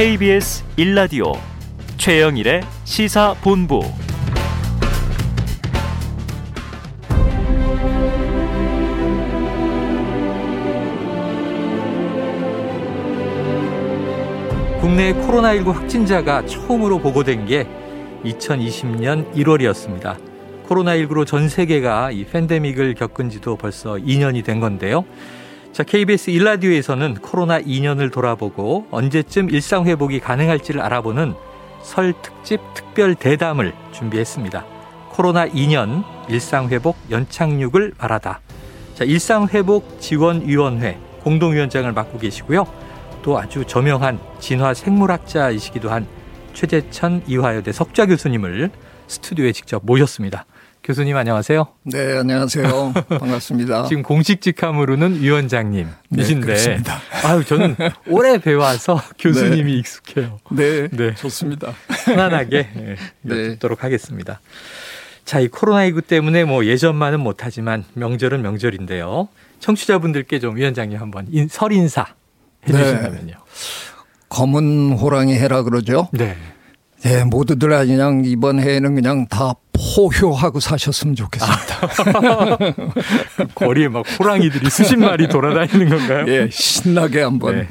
KBS 1라디오 최영일의 시사본부 국내 코로나19 확진자가 처음으로 보고된 게 2020년 1월이었습니다. 코로나19로 전 세계가 이 팬데믹을 겪은 지도 벌써 2년이 된 건데요. 자, KBS 일라디오에서는 코로나 2년을 돌아보고 언제쯤 일상 회복이 가능할지를 알아보는 설 특집 특별 대담을 준비했습니다. 코로나 2년 일상 회복 연착륙을 바라다. 자, 일상 회복 지원 위원회 공동위원장을 맡고 계시고요. 또 아주 저명한 진화 생물학자이시기도 한 최재천 이화여대 석좌 교수님을 스튜디오에 직접 모셨습니다. 교수님 안녕하세요. 네, 안녕하세요. 반갑습니다. 지금 공식 직함으로는 위원장님이신데, 네, 아유 저는 오래 배워서 교수님이 네. 익숙해요. 네, 네, 좋습니다. 편안하게 네. 여쭙도록 하겠습니다. 자, 이 코로나19 때문에 뭐 예전만은 못하지만 명절은 명절인데요. 청취자분들께 좀 위원장님 한번 인, 설 인사 해주신다면요. 네. 검은 호랑이 해라 그러죠. 네. 네, 모두들 그냥 이번 해에는 그냥 다 포효하고 사셨으면 좋겠습니다. 거리에 막 호랑이들이 수십 마리 돌아다니는 건가요? 예, 신나게 한번. 네.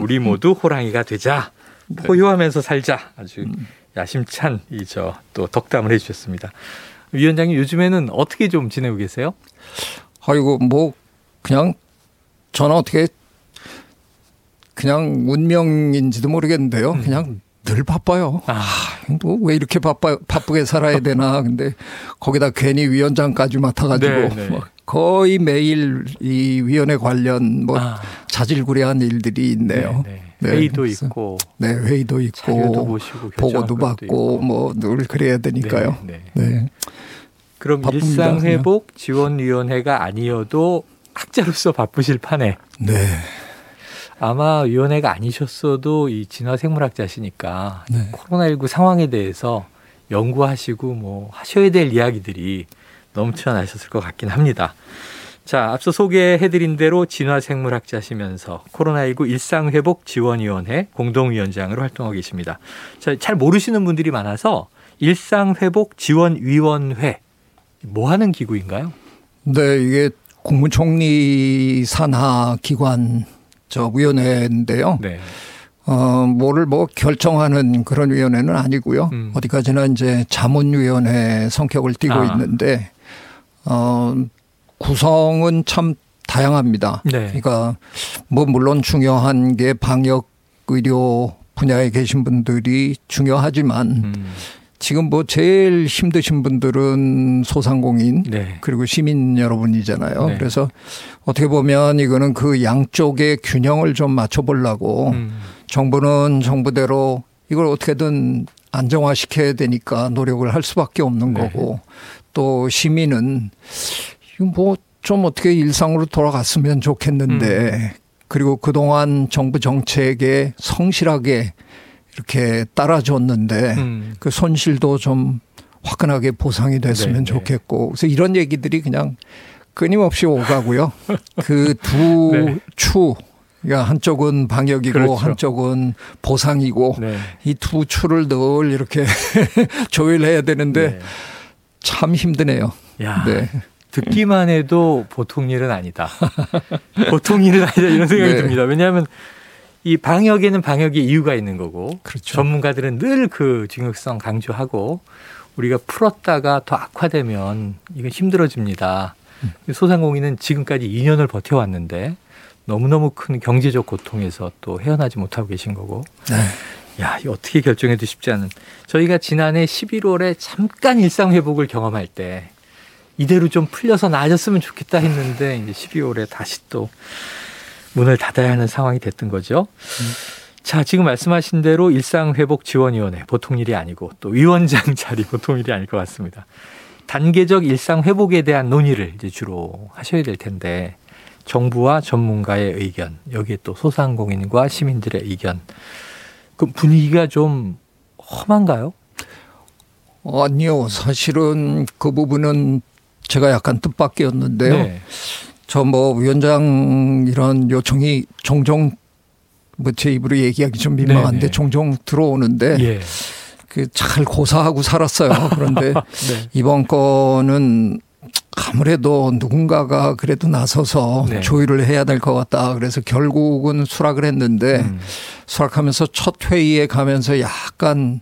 우리 모두 호랑이가 되자. 네. 포효하면서 살자. 아주 야심찬 이 저 또 덕담을 해 주셨습니다. 위원장님 요즘에는 어떻게 좀 지내고 계세요? 아이고 뭐 그냥 저는 어떻게 그냥 운명인지도 모르겠는데요. 음. 그냥 늘 바빠요. 아, 뭐 왜 이렇게 바빠 바쁘게 살아야 되나. 근데 거기다 괜히 위원장까지 맡아가지고 네, 네. 뭐 거의 매일 이 위원회 관련 뭐 아. 자질구레한 일들이 있네요. 네, 네. 회의도 있고, 네 회의도 있고, 보시고, 보고도 받고 뭐 늘 그래야 되니까요. 네. 네. 그럼 일상 회복 지원위원회가 아니어도 학자로서 바쁘실 판에. 네. 아마 위원회가 아니셨어도 이 진화 생물학자시니까 네. 코로나19 상황에 대해서 연구하시고 뭐 하셔야 될 이야기들이 넘쳐나셨을 것 같긴 합니다. 자, 앞서 소개해드린 대로 진화생물학자시면서 코로나19 일상회복 지원위원회 공동위원장으로 활동하고 계십니다. 자, 잘 모르시는 분들이 많아서 일상회복 지원위원회 뭐 하는 기구인가요? 네, 이게 국무총리 산하 기관 저 위원회인데요. 네. 어, 뭐를 뭐 결정하는 그런 위원회는 아니고요. 음. 어디까지나 이제 자문위원회 성격을 띠고 아. 있는데, 어, 구성은 참 다양합니다. 네. 그러니까 뭐 물론 중요한 게 방역 의료 분야에 계신 분들이 중요하지만 음. 지금 뭐 제일 힘드신 분들은 소상공인 네. 그리고 시민 여러분이잖아요. 네. 그래서 어떻게 보면 이거는 그 양쪽의 균형을 좀 맞춰보려고 음. 정부는 정부대로 이걸 어떻게든 안정화시켜야 되니까 노력을 할 수밖에 없는 네. 거고 또 시민은 뭐 좀 어떻게 일상으로 돌아갔으면 좋겠는데 음. 그리고 그동안 정부 정책에 성실하게 이렇게 따라줬는데 음. 그 손실도 좀 화끈하게 보상이 됐으면 네, 네. 좋겠고 그래서 이런 얘기들이 그냥 끊임없이 오가고요. 그두 네. 추. 그러니까 한쪽은 방역이고 그렇죠. 한쪽은 보상이고 네. 이두 추를 늘 이렇게 조율해야 되는데 네. 참 힘드네요. 야, 네. 듣기만 해도 보통 일은 아니다. 보통 일은 아니다 이런 생각이 네. 듭니다. 왜냐하면 이 방역에는 방역의 이유가 있는 거고 그렇죠. 전문가들은 늘 그 중요성 강조하고 우리가 풀었다가 더 악화되면 이건 힘들어집니다. 음. 소상공인은 지금까지 2년을 버텨왔는데 너무너무 큰 경제적 고통에서 또 헤어나지 못하고 계신 거고. 네. 야, 이 어떻게 결정해도 쉽지 않은. 저희가 지난해 11월에 잠깐 일상 회복을 경험할 때 이대로 좀 풀려서 나아졌으면 좋겠다 했는데 이제 12월에 다시 또 문을 닫아야 하는 상황이 됐던 거죠. 음. 자, 지금 말씀하신 대로 일상회복 지원위원회 보통 일이 아니고 또 위원장 자리 보통 일이 아닐 것 같습니다. 단계적 일상 회복에 대한 논의를 이제 주로 하셔야 될 텐데 정부와 전문가의 의견, 여기에 또 소상공인과 시민들의 의견. 그 분위기가 좀 험한가요? 아니요. 사실은 그 부분은 제가 약간 뜻밖이었는데요. 네. 저 뭐 위원장 이런 요청이 종종 뭐 제 입으로 얘기하기 좀 민망한데 네네. 종종 들어오는데 예. 그잘 고사하고 살았어요. 그런데 네. 이번 건은 아무래도 누군가가 그래도 나서서 네. 조율을 해야 될 것 같다. 그래서 결국은 수락을 했는데 음. 수락하면서 첫 회의에 가면서 약간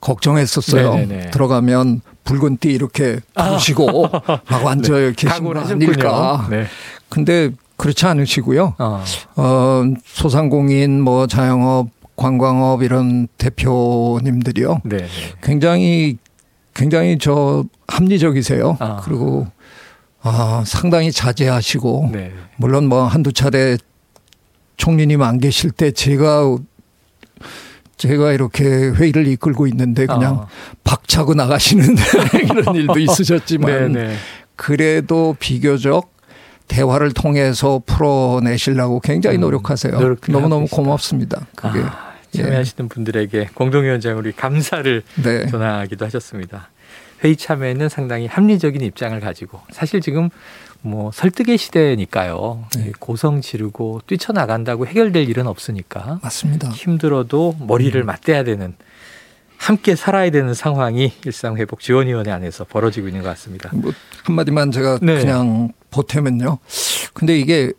걱정했었어요. 네네네. 들어가면 붉은 띠 이렇게 부시고 아. 막 앉아 네. 계신 거 아닐까. 네. 근데 그렇지 않으시고요. 어. 어, 소상공인 뭐 자영업 관광업 이런 대표님들이요. 네. 굉장히 굉장히 저 합리적이세요. 아. 그리고 아, 상당히 자제하시고 네. 물론 뭐 한두 차례 총리님 안 계실 때 제가 제가 이렇게 회의를 이끌고 있는데 그냥 아. 박차고 나가시는 이런 일도 있으셨지만 네, 네. 그래도 비교적 대화를 통해서 풀어내시려고 굉장히 음, 노력하세요. 음, 너무너무 고맙습니다. 그게. 아, 참여하시는 예. 분들에게 공동위원장으로 감사를 네. 전하기도 하셨습니다. 회의 참여에는 상당히 합리적인 입장을 가지고 사실 지금 뭐 설득의 시대니까요. 네. 고성 지르고 뛰쳐나간다고 해결될 일은 없으니까. 맞습니다. 힘들어도 머리를 음. 맞대야 되는 함께 살아야 되는 상황이 일상회복 지원위원회 안에서 벌어지고 있는 것 같습니다. 뭐 한마디만 제가 네. 그냥 보태면요. 근데 이게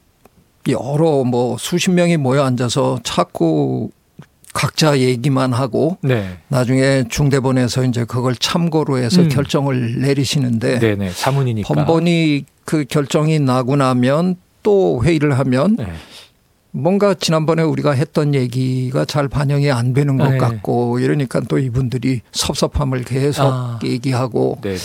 여러 뭐 수십 명이 모여 앉아서 자꾸 각자 얘기만 하고 네. 나중에 중대본에서 이제 그걸 참고로 해서 음. 결정을 내리시는데 네네. 자문이니까 번번이 그 결정이 나고 나면 또 회의를 하면 네. 뭔가 지난번에 우리가 했던 얘기가 잘 반영이 안 되는 것 네. 같고 이러니까 또 이분들이 섭섭함을 계속 아. 얘기하고 네네.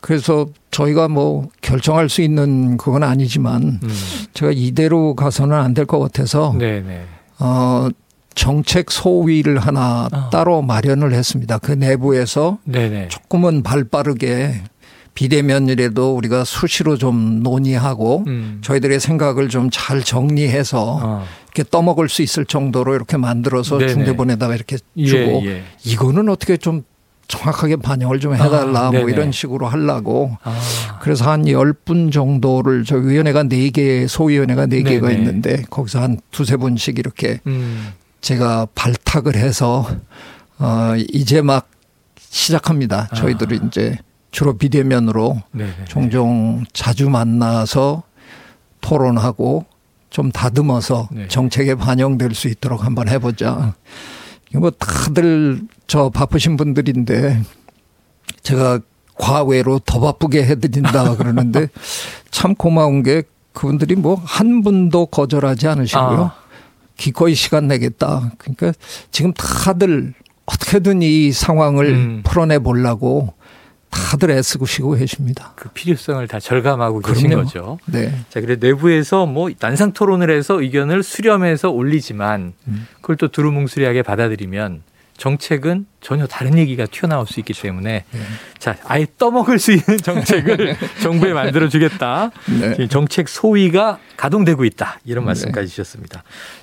그래서 저희가 뭐 결정할 수 있는 그건 아니지만 음. 제가 이대로 가서는 안 될 것 같아서 네네. 어 정책 소위를 하나 어. 따로 마련을 했습니다. 그 내부에서 네네. 조금은 발 빠르게 비대면이라도 우리가 수시로 좀 논의하고 음. 저희들의 생각을 좀 잘 정리해서 어. 이렇게 떠먹을 수 있을 정도로 이렇게 만들어서 네네. 중대본에다가 이렇게 예, 주고 예, 예. 이거는 어떻게 좀 정확하게 반영을 좀 해달라 아, 뭐 이런 식으로 하려고 아. 그래서 한 열 분 정도를 저 위원회가 네개 소위원회가 네 개가 있는데 거기서 한 두세 분씩 이렇게 음. 제가 발탁을 해서 어 이제 막 시작합니다. 저희들이 아. 이제 주로 비대면으로 네네. 종종 자주 만나서 토론하고 좀 다듬어서 네. 정책에 반영될 수 있도록 한번 해보자. 뭐 다들 저 바쁘신 분들인데 제가 과외로 더 바쁘게 해드린다 그러는데 참 고마운 게 그분들이 뭐 한 분도 거절하지 않으시고요. 아. 기꺼이 시간 내겠다. 그러니까 지금 다들 어떻게든 이 상황을 음. 풀어내 보려고 다들 애쓰고 계십니다. 그 필요성을 다 절감하고 그럼요. 계신 거죠. 네. 자, 그래 내부에서 뭐 난상 토론을 해서 의견을 수렴해서 올리지만 음. 그걸 또 두루뭉술하게 받아들이면 정책은 전혀 다른 얘기가 튀어나올 수 있기 때문에 네. 자 아예 떠먹을 수 있는 정책을 정부에 만들어 주겠다. 네. 정책 소위가 가동되고 있다 이런 네. 말씀까지 주셨습니다.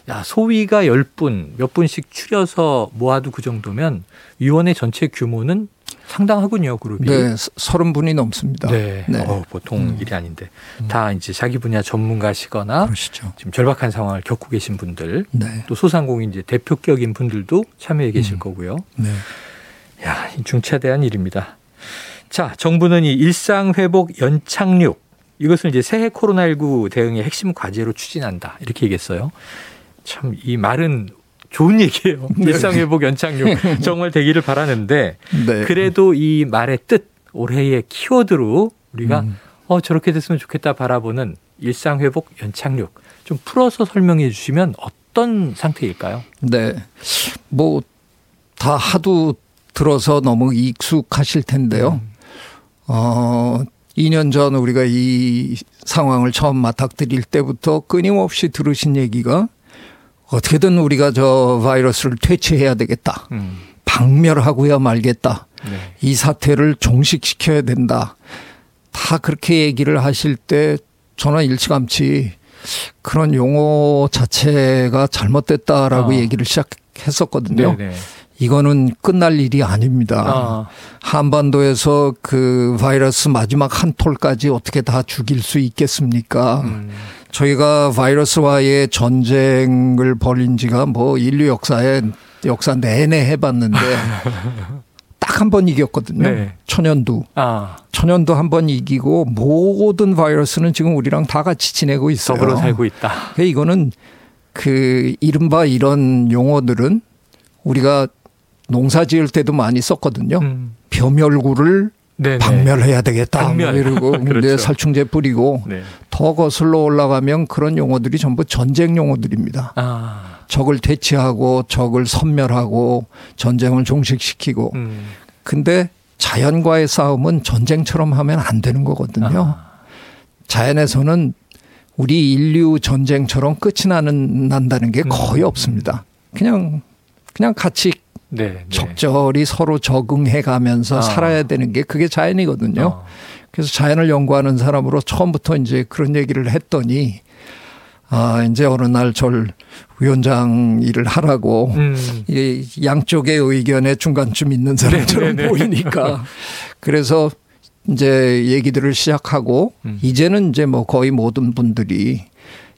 야 소위가 열분몇 분씩 추려서 모아도 그 정도면 위원회 전체 규모는 상당하군요 그룹이. 네, 서른 분이 넘습니다. 네, 네. 어, 보통 음. 일이 아닌데 음. 다 이제 자기 분야 전문가시거나 그러시죠. 지금 절박한 상황을 겪고 계신 분들, 네. 또 소상공인 이제 대표격인 분들도 참여해 계실 음. 거고요. 네. 야, 중차대한 일입니다. 자, 정부는 이 일상 회복 연착륙 이것을 이제 새해 코로나19 대응의 핵심 과제로 추진한다 이렇게 얘기했어요. 참 이 말은 좋은 얘기예요. 네. 일상회복 연착륙 정말 되기를 바라는데 네. 그래도 이 말의 뜻 올해의 키워드로 우리가 음. 어 저렇게 됐으면 좋겠다 바라보는 일상회복 연착륙 좀 풀어서 설명해 주시면 어떤 상태일까요? 네. 뭐 다 하도 들어서 너무 익숙하실 텐데요. 음. 어 2년 전 우리가 이 상황을 처음 맡아드릴 때부터 끊임없이 들으신 얘기가 어떻게든 우리가 저 바이러스를 퇴치해야 되겠다. 음. 박멸하고야 말겠다. 네. 이 사태를 종식시켜야 된다. 다 그렇게 얘기를 하실 때 저는 일찌감치 그런 용어 자체가 잘못됐다라고 어. 얘기를 시작했었거든요. 네네. 이거는 끝날 일이 아닙니다. 어. 한반도에서 그 바이러스 마지막 한 톨까지 어떻게 다 죽일 수 있겠습니까? 음. 저희가 바이러스와의 전쟁을 벌인 지가 뭐 인류 역사에 역사 내내 해봤는데 딱 한 번 이겼거든요. 네. 천연두. 아. 천연두 한 번 이기고 모든 바이러스는 지금 우리랑 다 같이 지내고 있어요. 더불어 살고 있다. 그러니까 이거는 그 이른바 이런 용어들은 우리가 농사 지을 때도 많이 썼거든요. 음. 벼멸구를 네네. 박멸해야 되겠다. 박멸. 이러고 그렇죠. 살충제 뿌리고 네. 더 거슬러 올라가면 그런 용어들이 전부 전쟁 용어들입니다. 아. 적을 퇴치하고 적을 섬멸하고 전쟁을 종식시키고. 음. 근데 자연과의 싸움은 전쟁처럼 하면 안 되는 거거든요. 아. 자연에서는 우리 인류 전쟁처럼 끝이 나는 난다는 게 거의 음. 없습니다. 그냥 그냥 같이 네, 네. 적절히 서로 적응해 가면서 아. 살아야 되는 게 그게 자연이거든요. 아. 그래서 자연을 연구하는 사람으로 처음부터 이제 그런 얘기를 했더니 아, 이제 어느 날 절 위원장 일을 하라고 음. 이 양쪽의 의견에 중간쯤 있는 사람처럼 네네네. 네, 네. 보이니까 그래서 이제 얘기들을 시작하고 음. 이제는 이제 뭐 거의 모든 분들이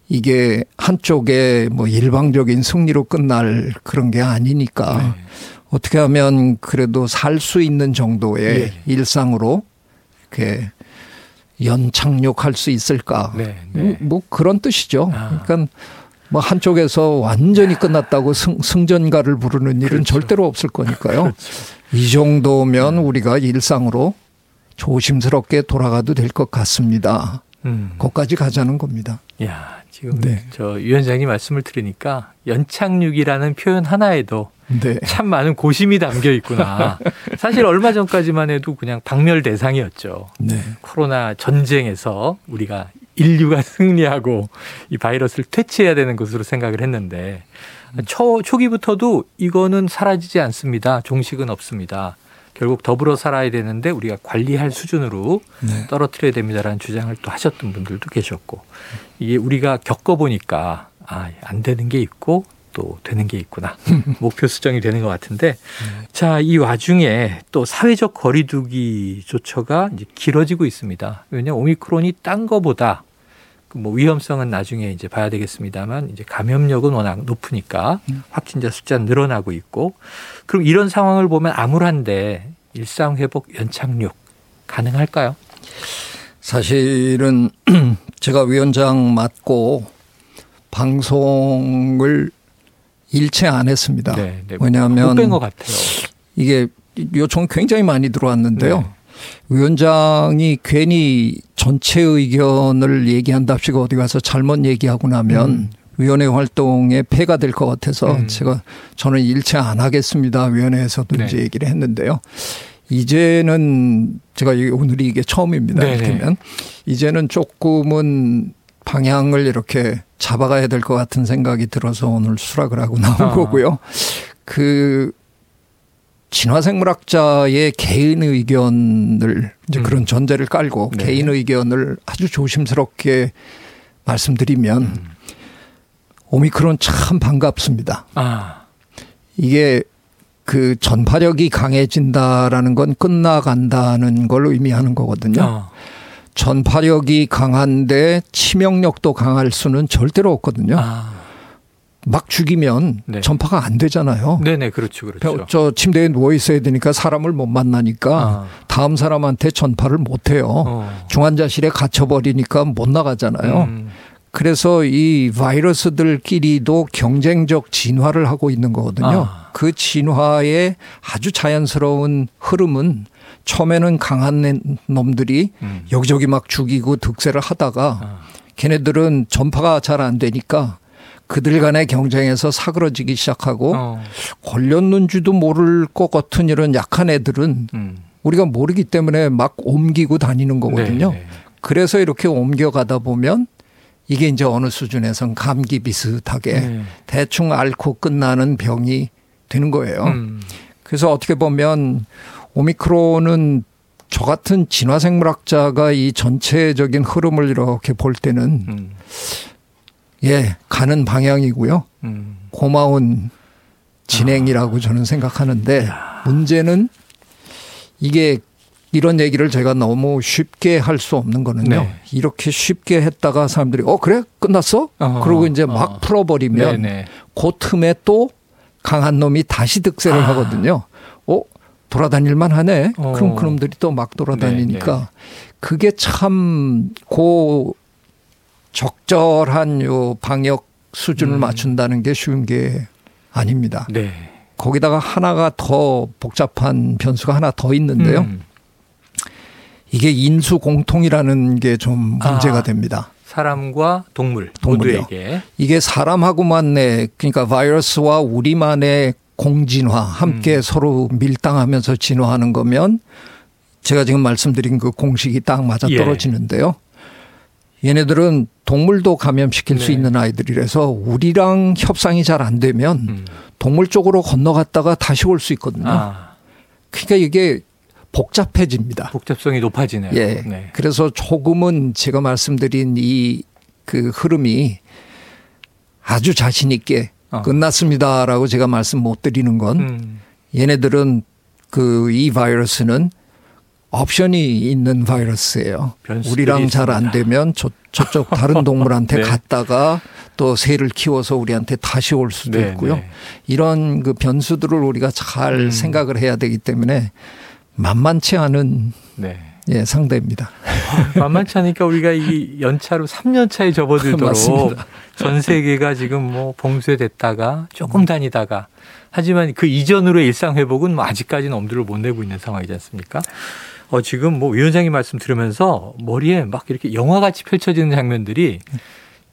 이게 한쪽에 뭐 일방적인 승리로 끝날 그런 게 아니니까 네. 어떻게 하면 그래도 살 수 있는 정도의 네. 일상으로 이렇게 연착륙할 수 있을까? 네. 네. 뭐, 뭐 그런 뜻이죠. 아. 그러니까 뭐 한쪽에서 완전히 끝났다고 승, 승전가를 부르는 일은 그렇죠. 절대로 없을 거니까요. 그렇죠. 이 정도면 우리가 일상으로 조심스럽게 돌아가도 될 것 같습니다. 음. 거기까지 가자는 겁니다. 야, 지금 네. 저 위원장님 말씀을 들으니까 연착륙이라는 표현 하나에도 네. 참 많은 고심이 담겨 있구나. 사실 얼마 전까지만 해도 그냥 박멸 대상이었죠. 네. 코로나 전쟁에서 우리가 인류가 승리하고 이 바이러스를 퇴치해야 되는 것으로 생각을 했는데 초, 초기부터도 이거는 사라지지 않습니다. 종식은 없습니다. 결국 더불어 살아야 되는데 우리가 관리할 수준으로 네. 떨어뜨려야 됩니다라는 주장을 또 하셨던 분들도 계셨고 이게 우리가 겪어보니까 아, 안 되는 게 있고 또 되는 게 있구나. 목표 수정이 되는 것 같은데 네. 자, 이 와중에 또 사회적 거리두기 조처가 이제 길어지고 있습니다. 왜냐 오미크론이 딴 거보다 그 뭐 위험성은 나중에 이제 봐야 되겠습니다만 이제 감염력은 워낙 높으니까 음. 확진자 숫자는 늘어나고 있고 그럼 이런 상황을 보면 암울한데 일상 회복 연착륙 가능할까요? 사실은 제가 위원장 맡고 방송을 일체 안 했습니다. 네, 네. 왜냐하면. 이게 요청 굉장히 많이 들어왔는데요. 네. 위원장이 괜히 전체 의견을 얘기한답시고 어디 가서 잘못 얘기하고 나면 음. 위원회 활동에 폐가 될 것 같아서 음. 제가 저는 일체 안 하겠습니다. 위원회에서도 네. 이제 얘기를 했는데요. 이제는 제가 오늘이 이게 처음입니다. 그러면 이제는 조금은 방향을 이렇게 잡아가야 될 것 같은 생각이 들어서 오늘 수락을 하고 나온 아. 거고요. 그 진화생물학자의 개인 의견을 이제 음. 그런 전제를 깔고 네. 개인 의견을 아주 조심스럽게 말씀드리면 음. 오미크론 참 반갑습니다. 아. 이게 그 전파력이 강해진다라는 건 끝나간다는 걸 의미하는 거거든요. 아. 전파력이 강한데 치명력도 강할 수는 절대로 없거든요. 아. 막 죽이면 네. 전파가 안 되잖아요. 네네, 그렇죠, 그렇죠. 저 침대에 누워 있어야 되니까 사람을 못 만나니까 아. 다음 사람한테 전파를 못 해요. 어. 중환자실에 갇혀버리니까 못 나가잖아요. 음. 그래서 이 바이러스들끼리도 경쟁적 진화를 하고 있는 거거든요. 아. 그 진화의 아주 자연스러운 흐름은 처음에는 강한 놈들이 음. 여기저기 막 죽이고 득세를 하다가 아. 걔네들은 전파가 잘 안 되니까 그들 간의 경쟁에서 사그러지기 시작하고 어. 걸렸는지도 모를 것 같은 이런 약한 애들은 음. 우리가 모르기 때문에 막 옮기고 다니는 거거든요. 네, 네. 그래서 이렇게 옮겨가다 보면 이게 이제 어느 수준에선 감기 비슷하게 네. 대충 앓고 끝나는 병이 되는 거예요. 음. 그래서 어떻게 보면 오미크론은 저 같은 진화생물학자가 이 전체적인 흐름을 이렇게 볼 때는 음. 예, 가는 방향이고요. 음. 고마운 진행이라고 아. 저는 생각하는데 문제는 이게 이런 얘기를 제가 너무 쉽게 할 수 없는 거는요. 네. 이렇게 쉽게 했다가 사람들이 어 그래 끝났어? 어, 그러고 이제 막 어. 풀어버리면 네네. 그 틈에 또 강한 놈이 다시 득세를 아. 하거든요. 어 돌아다닐만 하네. 어. 그럼 그놈들이 또 막 돌아다니니까 네네. 그게 참고 적절한 요 방역 수준을 음. 맞춘다는 게 쉬운 게 아닙니다. 네. 거기다가 하나가 더 복잡한 변수가 하나 더 있는데요. 음. 이게 인수 공통이라는 게 좀 문제가 아, 됩니다. 사람과 동물 동물이요. 모두에게 이게 사람하고만의 그러니까 바이러스와 우리만의 공진화 함께 음. 서로 밀당하면서 진화하는 거면 제가 지금 말씀드린 그 공식이 딱 맞아 예. 떨어지는데요. 예. 얘네들은 동물도 감염시킬 네. 수 있는 아이들이라서 우리랑 협상이 잘 안 되면 음. 동물 쪽으로 건너갔다가 다시 올 수 있거든요. 아. 그러니까 이게 복잡해집니다. 복잡성이 높아지네요. 예. 네. 그래서 조금은 제가 말씀드린 이 그 흐름이 아주 자신 있게 어. 끝났습니다라고 제가 말씀 못 드리는 건 음. 얘네들은 그 이 바이러스는 옵션이 있는 바이러스예요. 우리랑 잘 안 되면 저, 저쪽 다른 동물한테 네. 갔다가 또 새를 키워서 우리한테 다시 올 수도 네, 있고요. 네. 이런 그 변수들을 우리가 잘 음. 생각을 해야 되기 때문에 만만치 않은 네. 예, 상대입니다. 만만치 않으니까 우리가 이 연차로 3년 차에 접어들도록 전 세계가 지금 뭐 봉쇄됐다가 조금 다니다가 하지만 그 이전으로의 일상 회복은 뭐 아직까지는 엄두를 못 내고 있는 상황이지 않습니까? 어, 지금 뭐 위원장님 말씀 들으면서 머리에 막 이렇게 영화같이 펼쳐지는 장면들이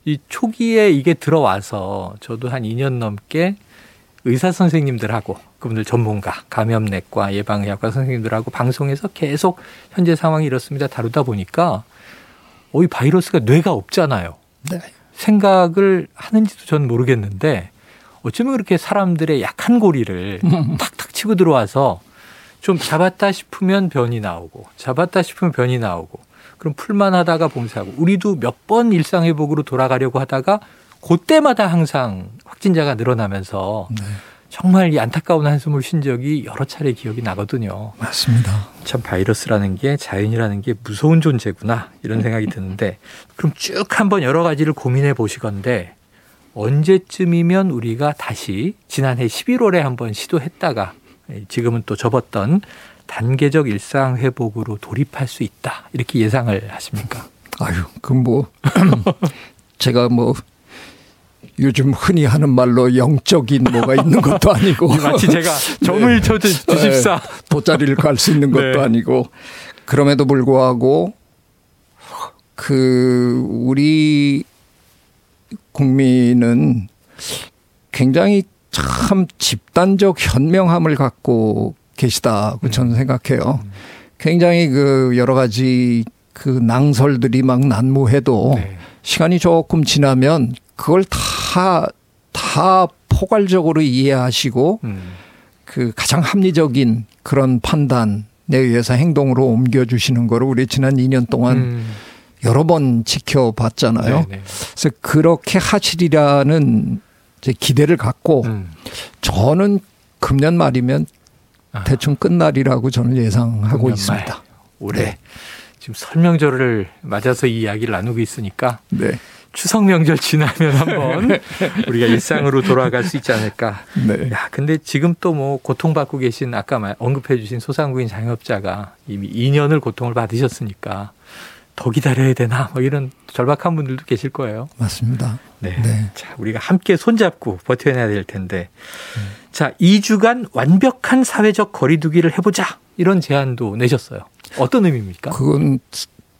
이 초기에 이게 들어와서 저도 한 2년 넘게 의사 선생님들하고 그분들 전문가, 감염내과, 예방의학과 선생님들하고 방송에서 계속 현재 상황이 이렇습니다. 다루다 보니까 어, 이 바이러스가 뇌가 없잖아요. 네. 생각을 하는지도 전 모르겠는데 어쩌면 그렇게 사람들의 약한 고리를 탁탁 치고 들어와서 좀 잡았다 싶으면 변이 나오고 잡았다 싶으면 변이 나오고 그럼 풀만 하다가 봉쇄하고 우리도 몇 번 일상 회복으로 돌아가려고 하다가 그때마다 항상 확진자가 늘어나면서 네. 정말 이 안타까운 한숨을 쉰 적이 여러 차례 기억이 나거든요. 맞습니다. 참 바이러스라는 게 자연이라는 게 무서운 존재구나 이런 생각이 드는데 그럼 쭉 한번 여러 가지를 고민해 보시건데 언제쯤이면 우리가 다시 지난해 11월에 한번 시도했다가 지금은 또 접었던 단계적 일상 회복으로 돌입할 수 있다 이렇게 예상을 하십니까? 아유, 그 뭐 제가 뭐 요즘 흔히 하는 말로 영적인 뭐가 있는 것도 아니고 마치 제가 점을 네. 쳐 주십사 네. 돗자리를 갈 수 있는 것도 네. 아니고 그럼에도 불구하고 그 우리 국민은 굉장히 참 집단적 현명함을 갖고 계시다고 저는 음. 생각해요. 굉장히 그 여러 가지 그 낭설들이 막 난무해도 네. 시간이 조금 지나면 그걸 다, 다 포괄적으로 이해하시고 음. 그 가장 합리적인 그런 판단에 의해서 행동으로 옮겨주시는 거를 우리 지난 2년 동안 음. 여러 번 지켜봤잖아요. 네네. 네. 그래서 그렇게 하시리라는 이제 기대를 갖고 음. 저는 금년 말이면 아. 대충 끝날이라고 저는 예상하고 있습니다. 말. 올해 네. 지금 설명절을 맞아서 이 이야기를 나누고 있으니까 네. 추석 명절 지나면 한번 우리가 일상으로 돌아갈 수 있지 않을까. 네. 야, 근데 지금 또 뭐 고통받고 계신 아까 언급해 주신 소상공인 자영업자가 이미 2년을 고통을 받으셨으니까 더 기다려야 되나 뭐 이런 절박한 분들도 계실 거예요. 맞습니다. 네. 네. 자, 우리가 함께 손잡고 버텨내야 될 텐데. 음. 자, 2주간 완벽한 사회적 거리두기를 해보자. 이런 제안도 내셨어요. 어떤 의미입니까? 그건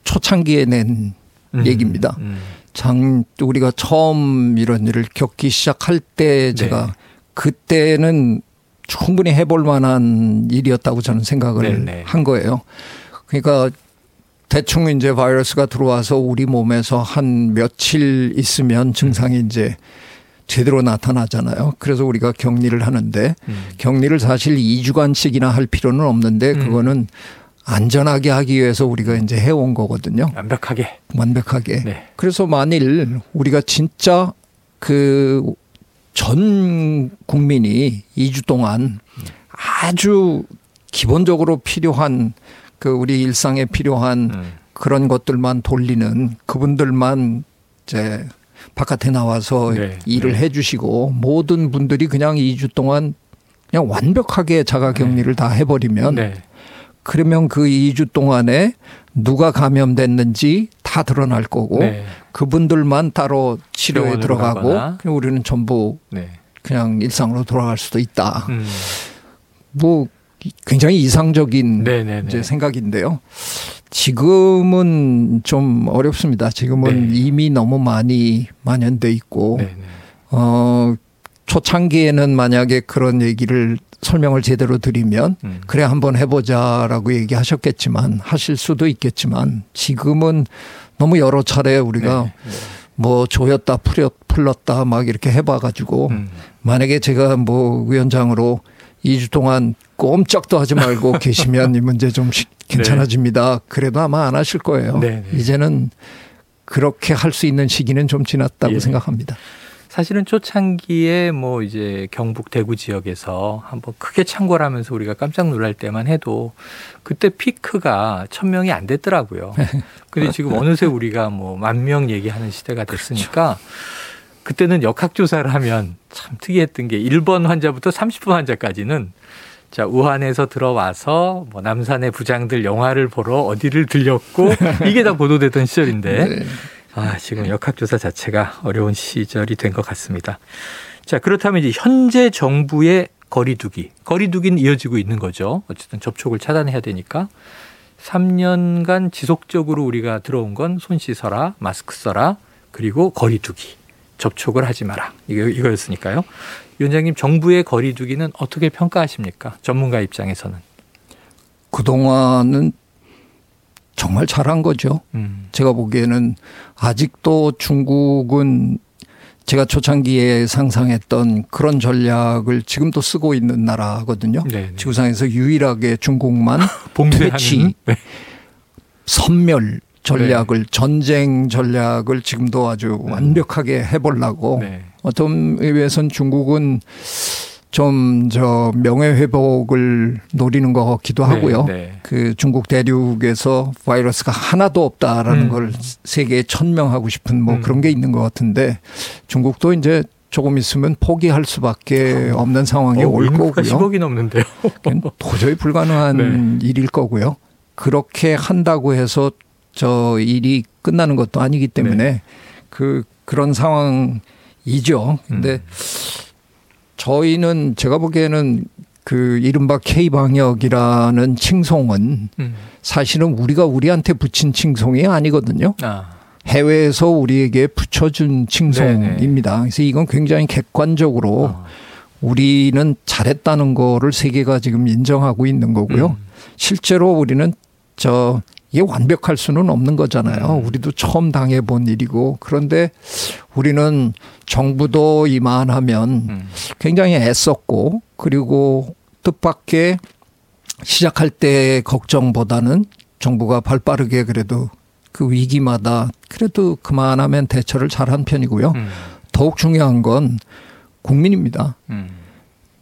초창기에 낸 음, 얘기입니다. 음. 장, 우리가 처음 이런 일을 겪기 시작할 때 제가 네. 그때는 충분히 해볼 만한 일이었다고 저는 생각을 네네. 네. 한 거예요. 그러니까 대충 이제 바이러스가 들어와서 우리 몸에서 한 며칠 있으면 증상이 음. 이제 제대로 나타나잖아요. 그래서 우리가 격리를 하는데 음. 격리를 사실 2주간씩이나 할 필요는 없는데 음. 그거는 안전하게 하기 위해서 우리가 이제 해온 거거든요. 완벽하게. 완벽하게. 네. 그래서 만일 우리가 진짜 그 전 국민이 2주 동안 아주 기본적으로 필요한 그 우리 일상에 필요한 음. 그런 것들만 돌리는 그분들만 이제 바깥에 나와서 네. 일을 네. 해 주시고 모든 분들이 그냥 2주 동안 그냥 완벽하게 자가 격리를 네. 다 해버리면 네. 그러면 그 2주 동안에 누가 감염됐는지 다 드러날 거고 네. 그분들만 따로 치료에 들어가고 우리는 전부 네. 그냥 일상으로 돌아갈 수도 있다. 음. 뭐 굉장히 이상적인 네네네. 이제 생각인데요. 지금은 좀 어렵습니다. 지금은 네. 이미 너무 많이 만연돼 있고 네네. 어 초창기에는 만약에 그런 얘기를 설명을 제대로 드리면 음. 그래 한번 해보자라고 얘기하셨겠지만 하실 수도 있겠지만 지금은 너무 여러 차례 우리가 네. 네. 뭐 조였다 풀렸 풀렀다 막 이렇게 해봐가지고 음. 만약에 제가 뭐 위원장으로 2주 동안 꼼짝도 하지 말고 계시면 이 문제 좀 괜찮아집니다. 네. 그래도 아마 안 하실 거예요. 네, 네. 이제는 그렇게 할 수 있는 시기는 좀 지났다고 예. 생각합니다. 사실은 초창기에 뭐 이제 경북 대구 지역에서 한번 크게 창궐 하면서 우리가 깜짝 놀랄 때만 해도 그때 피크가 천 명이 안 됐더라고요. 근데 지금 어느새 우리가 뭐 만 명 얘기하는 시대가 됐으니까 그렇죠. 그때는 역학조사를 하면 참 특이했던 게 1번 환자부터 30번 환자까지는 자, 우한에서 들어와서 뭐 남산의 부장들 영화를 보러 어디를 들렸고 이게 다 보도됐던 시절인데 네. 아, 지금 역학조사 자체가 어려운 시절이 된 것 같습니다. 자, 그렇다면 이제 현재 정부의 거리두기, 거리두기는 이어지고 있는 거죠. 어쨌든 접촉을 차단해야 되니까. 3년간 지속적으로 우리가 들어온 건 손 씻어라, 마스크 써라, 그리고 거리두기. 접촉을 하지 마라. 이거, 이거였으니까요. 위원장님, 정부의 거리두기는 어떻게 평가하십니까? 전문가 입장에서는. 그동안은 정말 잘한 거죠. 음. 제가 보기에는 아직도 중국은 제가 초창기에 상상했던 그런 전략을 지금도 쓰고 있는 나라거든요. 네네. 네. 지구상에서 유일하게 중국만 퇴치, 네. 선멸 전략을 네. 전쟁 전략을 지금도 아주 네. 완벽하게 해보려고 네. 어떤 의미에선 중국은 좀 저 명예 회복을 노리는 것 같기도 네, 하고요. 네, 네. 그 중국 대륙에서 바이러스가 하나도 없다라는 음. 걸 세계에 천명하고 싶은 뭐 음. 그런 게 있는 것 같은데 중국도 이제 조금 있으면 포기할 수밖에 없는 상황이 어, 올 거고요. 10억이 넘는데요. 도저히 불가능한 네. 일일 거고요. 그렇게 한다고 해서 저 일이 끝나는 것도 아니기 때문에 네. 그 그런 상황이죠. 근데 음. 저희는 제가 보기에는 그 이른바 K 방역이라는 칭송은 음. 사실은 우리가 우리한테 붙인 칭송이 아니거든요. 아. 해외에서 우리에게 붙여준 칭송입니다. 네네. 그래서 이건 굉장히 객관적으로 아. 우리는 잘했다는 거를 세계가 지금 인정하고 있는 거고요. 음. 실제로 우리는 저 이게 완벽할 수는 없는 거잖아요. 음. 우리도 처음 당해 본 일이고 그런데 우리는 정부도 이만하면 음. 굉장히 애썼고 그리고 뜻밖의 시작할 때 걱정보다는 정부가 발 빠르게 그래도 그 위기마다 그래도 그만하면 대처를 잘한 편이고요. 음. 더욱 중요한 건 국민입니다. 음.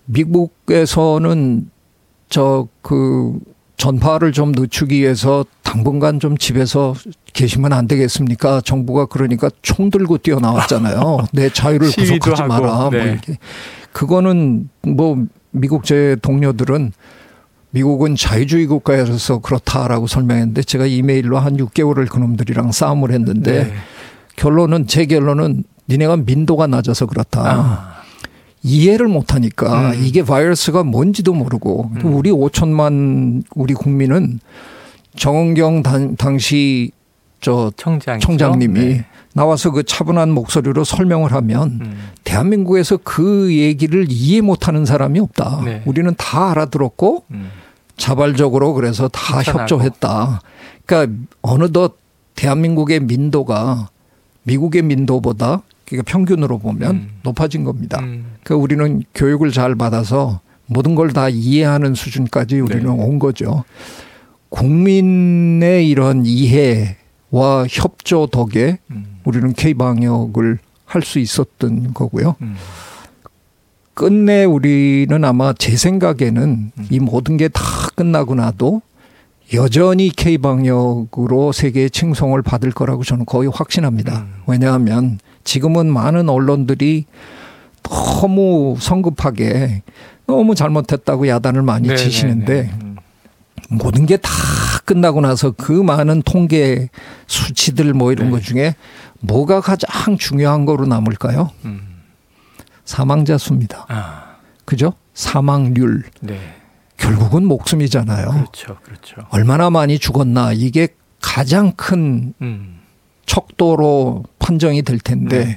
미국에서는 저 그 전파를 좀 늦추기 위해서 당분간 좀 집에서 계시면 안 되겠습니까? 정부가 그러니까 총 들고 뛰어나왔잖아요. 내 자유를 구속하지 마라. 뭐 네. 뭐 이렇게. 그거는 뭐 미국 제 동료들은 미국은 자유주의 국가여서 그렇다라고 설명했는데 제가 이메일로 한 6개월을 그놈들이랑 싸움을 했는데 네. 결론은 제 결론은 니네가 민도가 낮아서 그렇다. 아. 이해를 못하니까 음. 이게 바이러스가 뭔지도 모르고 음. 우리 5천만 우리 국민은 정은경 당, 당시 저 청장 청장님이 네. 나와서 그 차분한 목소리로 설명을 하면 음. 대한민국에서 그 얘기를 이해 못하는 사람이 없다. 네. 우리는 다 알아들었고 음. 자발적으로 그래서 다 협찬하고. 협조했다. 그러니까 어느덧 대한민국의 민도가 미국의 민도보다 그러니까 평균으로 보면 음. 높아진 겁니다. 음. 그러니까 우리는 교육을 잘 받아서 모든 걸 다 이해하는 수준까지 우리는 네. 온 거죠. 국민의 이런 이해와 협조 덕에 음. 우리는 K 방역을 할 수 있었던 거고요. 음. 끝내 우리는 아마 제 생각에는 음. 이 모든 게 다 끝나고 나도 여전히 K 방역으로 세계의 칭송을 받을 거라고 저는 거의 확신합니다. 음. 왜냐하면 지금은 많은 언론들이 너무 성급하게 너무 잘못했다고 야단을 많이 네, 치시는데 네, 네. 음. 모든 게 다 끝나고 나서 그 많은 통계 수치들 뭐 이런 네. 것 중에 뭐가 가장 중요한 거로 남을까요? 음. 사망자 수입니다. 아. 그죠? 사망률. 네. 결국은 목숨이잖아요. 그렇죠, 그렇죠. 얼마나 많이 죽었나 이게 가장 큰 음. 척도로 판정이 될 텐데 네.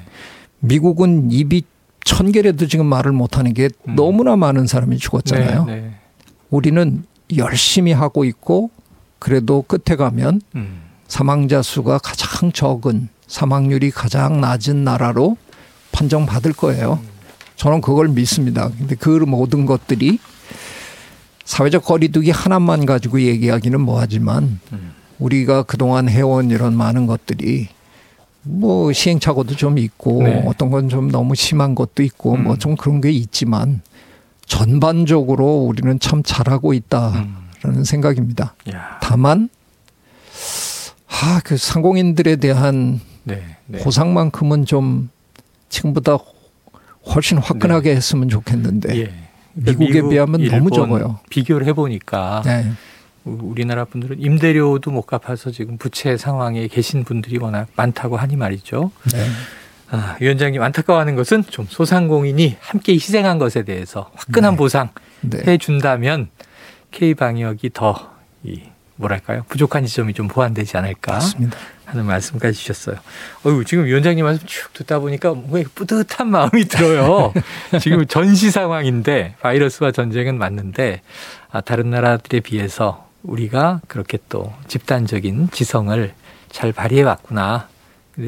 미국은 입이 천 개라도 지금 말을 못하는 게 음. 너무나 많은 사람이 죽었잖아요. 네, 네. 우리는 열심히 하고 있고 그래도 끝에 가면 음. 사망자 수가 가장 적은 사망률이 가장 낮은 나라로 판정받을 거예요. 음. 저는 그걸 믿습니다. 근데 그 모든 것들이 사회적 거리두기 하나만 가지고 얘기하기는 뭐하지만 음. 우리가 그동안 해온 이런 많은 것들이 뭐 시행착오도 좀 있고 네. 어떤 건 좀 너무 심한 것도 있고 음. 뭐좀 그런 게 있지만 전반적으로 우리는 참 잘하고 있다라는 음. 생각입니다. 야. 다만 아, 그 상공인들에 대한 네. 네. 보상만큼은 좀 지금보다 훨씬 화끈하게 네. 했으면 좋겠는데 예. 미국에 미국, 비하면 너무 적어요. 비교를 해보니까 네. 우리나라 분들은 임대료도 못 갚아서 지금 부채 상황에 계신 분들이 워낙 많다고 하니 말이죠. 네. 아, 위원장님 안타까워하는 것은 좀 소상공인이 함께 희생한 것에 대해서 화끈한 네. 보상 네. 해준다면 K 방역이 더 이, 뭐랄까요 부족한 지점이 좀 보완되지 않을까 맞습니다. 하는 말씀까지 주셨어요. 어유 지금 위원장님 말씀 쭉 듣다 보니까 왜 뿌듯한 마음이 들어요. 지금 전시 상황인데 바이러스와 전쟁은 맞는데 아, 다른 나라들에 비해서 우리가 그렇게 또 집단적인 지성을 잘 발휘해 왔구나.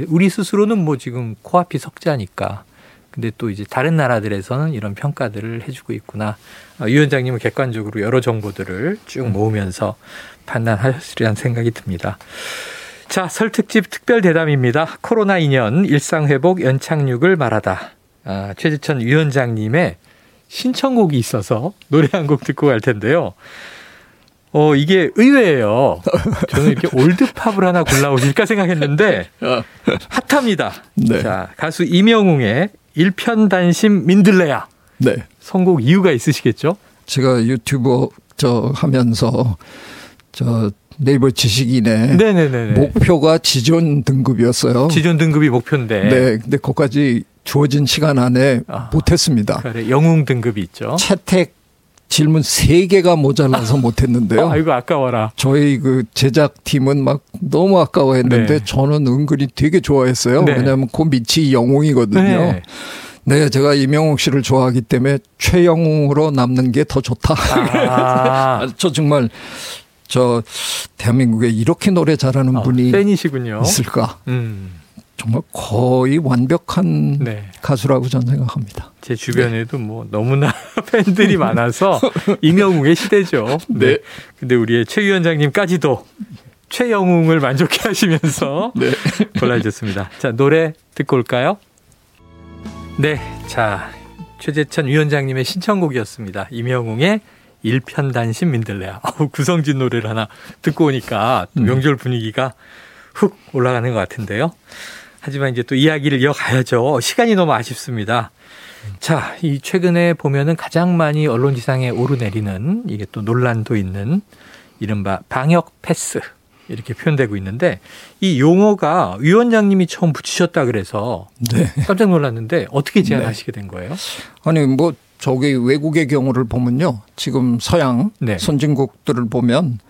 우리 스스로는 뭐 지금 코앞이 석자니까. 근데 또 이제 다른 나라들에서는 이런 평가들을 해주고 있구나. 아, 위원장님은 객관적으로 여러 정보들을 쭉 모으면서 판단하시리라는 생각이 듭니다. 자, 설 특집 특별 대담입니다. 코로나 2년 일상회복 연착륙을 말하다. 아, 최지천 위원장님의 신청곡이 있어서 노래 한 곡 듣고 갈 텐데요. 어, 이게 의외예요. 저는 이렇게 올드팝을 하나 골라오실까 생각했는데 핫합니다. 네. 자, 가수 이명웅의 일편단심 민들레야. 네. 선곡 이유가 있으시겠죠? 제가 유튜브 저 하면서 저 네이버 지식인의 네네네네. 목표가 지존 등급이었어요. 지존 등급이 목표인데. 네. 근데 거기까지 주어진 시간 안에 아, 못했습니다. 그래, 영웅 등급이 있죠. 채택 질문 3개가 모자라서 못했는데요. 아, 이거 아까워라. 저희 그 제작팀은 막 너무 아까워했는데 네. 저는 은근히 되게 좋아했어요. 네. 왜냐하면 그 밑이 영웅이거든요. 네. 네, 제가 이명웅 씨를 좋아하기 때문에 최영웅으로 남는 게 더 좋다. 아. 저 정말 저 대한민국에 이렇게 노래 잘하는 아, 분이 팬이시군요. 있을까? 음. 정말 거의 완벽한 네. 가수라고 저는 생각합니다. 제 주변에도 네. 뭐 너무나 팬들이 많아서 임영웅의 시대죠. 네. 네. 근데 우리의 최 위원장님까지도 최영웅을 만족해 하시면서 네. 골라주셨습니다. 자, 노래 듣고 올까요? 네. 자, 최재천 위원장님의 신청곡이었습니다. 임영웅의 일편단심 민들레야. 어우, 구성진 노래를 하나 듣고 오니까 음. 명절 분위기가 훅 올라가는 것 같은데요. 하지만 이제 또 이야기를 이어가야죠. 시간이 너무 아쉽습니다. 자, 이 최근에 보면은 가장 많이 언론 지상에 오르내리는 이게 또 논란도 있는 이른바 방역 패스 이렇게 표현되고 있는데 이 용어가 위원장님이 처음 붙이셨다 그래서 네. 깜짝 놀랐는데 어떻게 제안하시게 된 거예요? 아니 뭐 저기 외국의 경우를 보면요. 지금 서양 네. 선진국들을 보면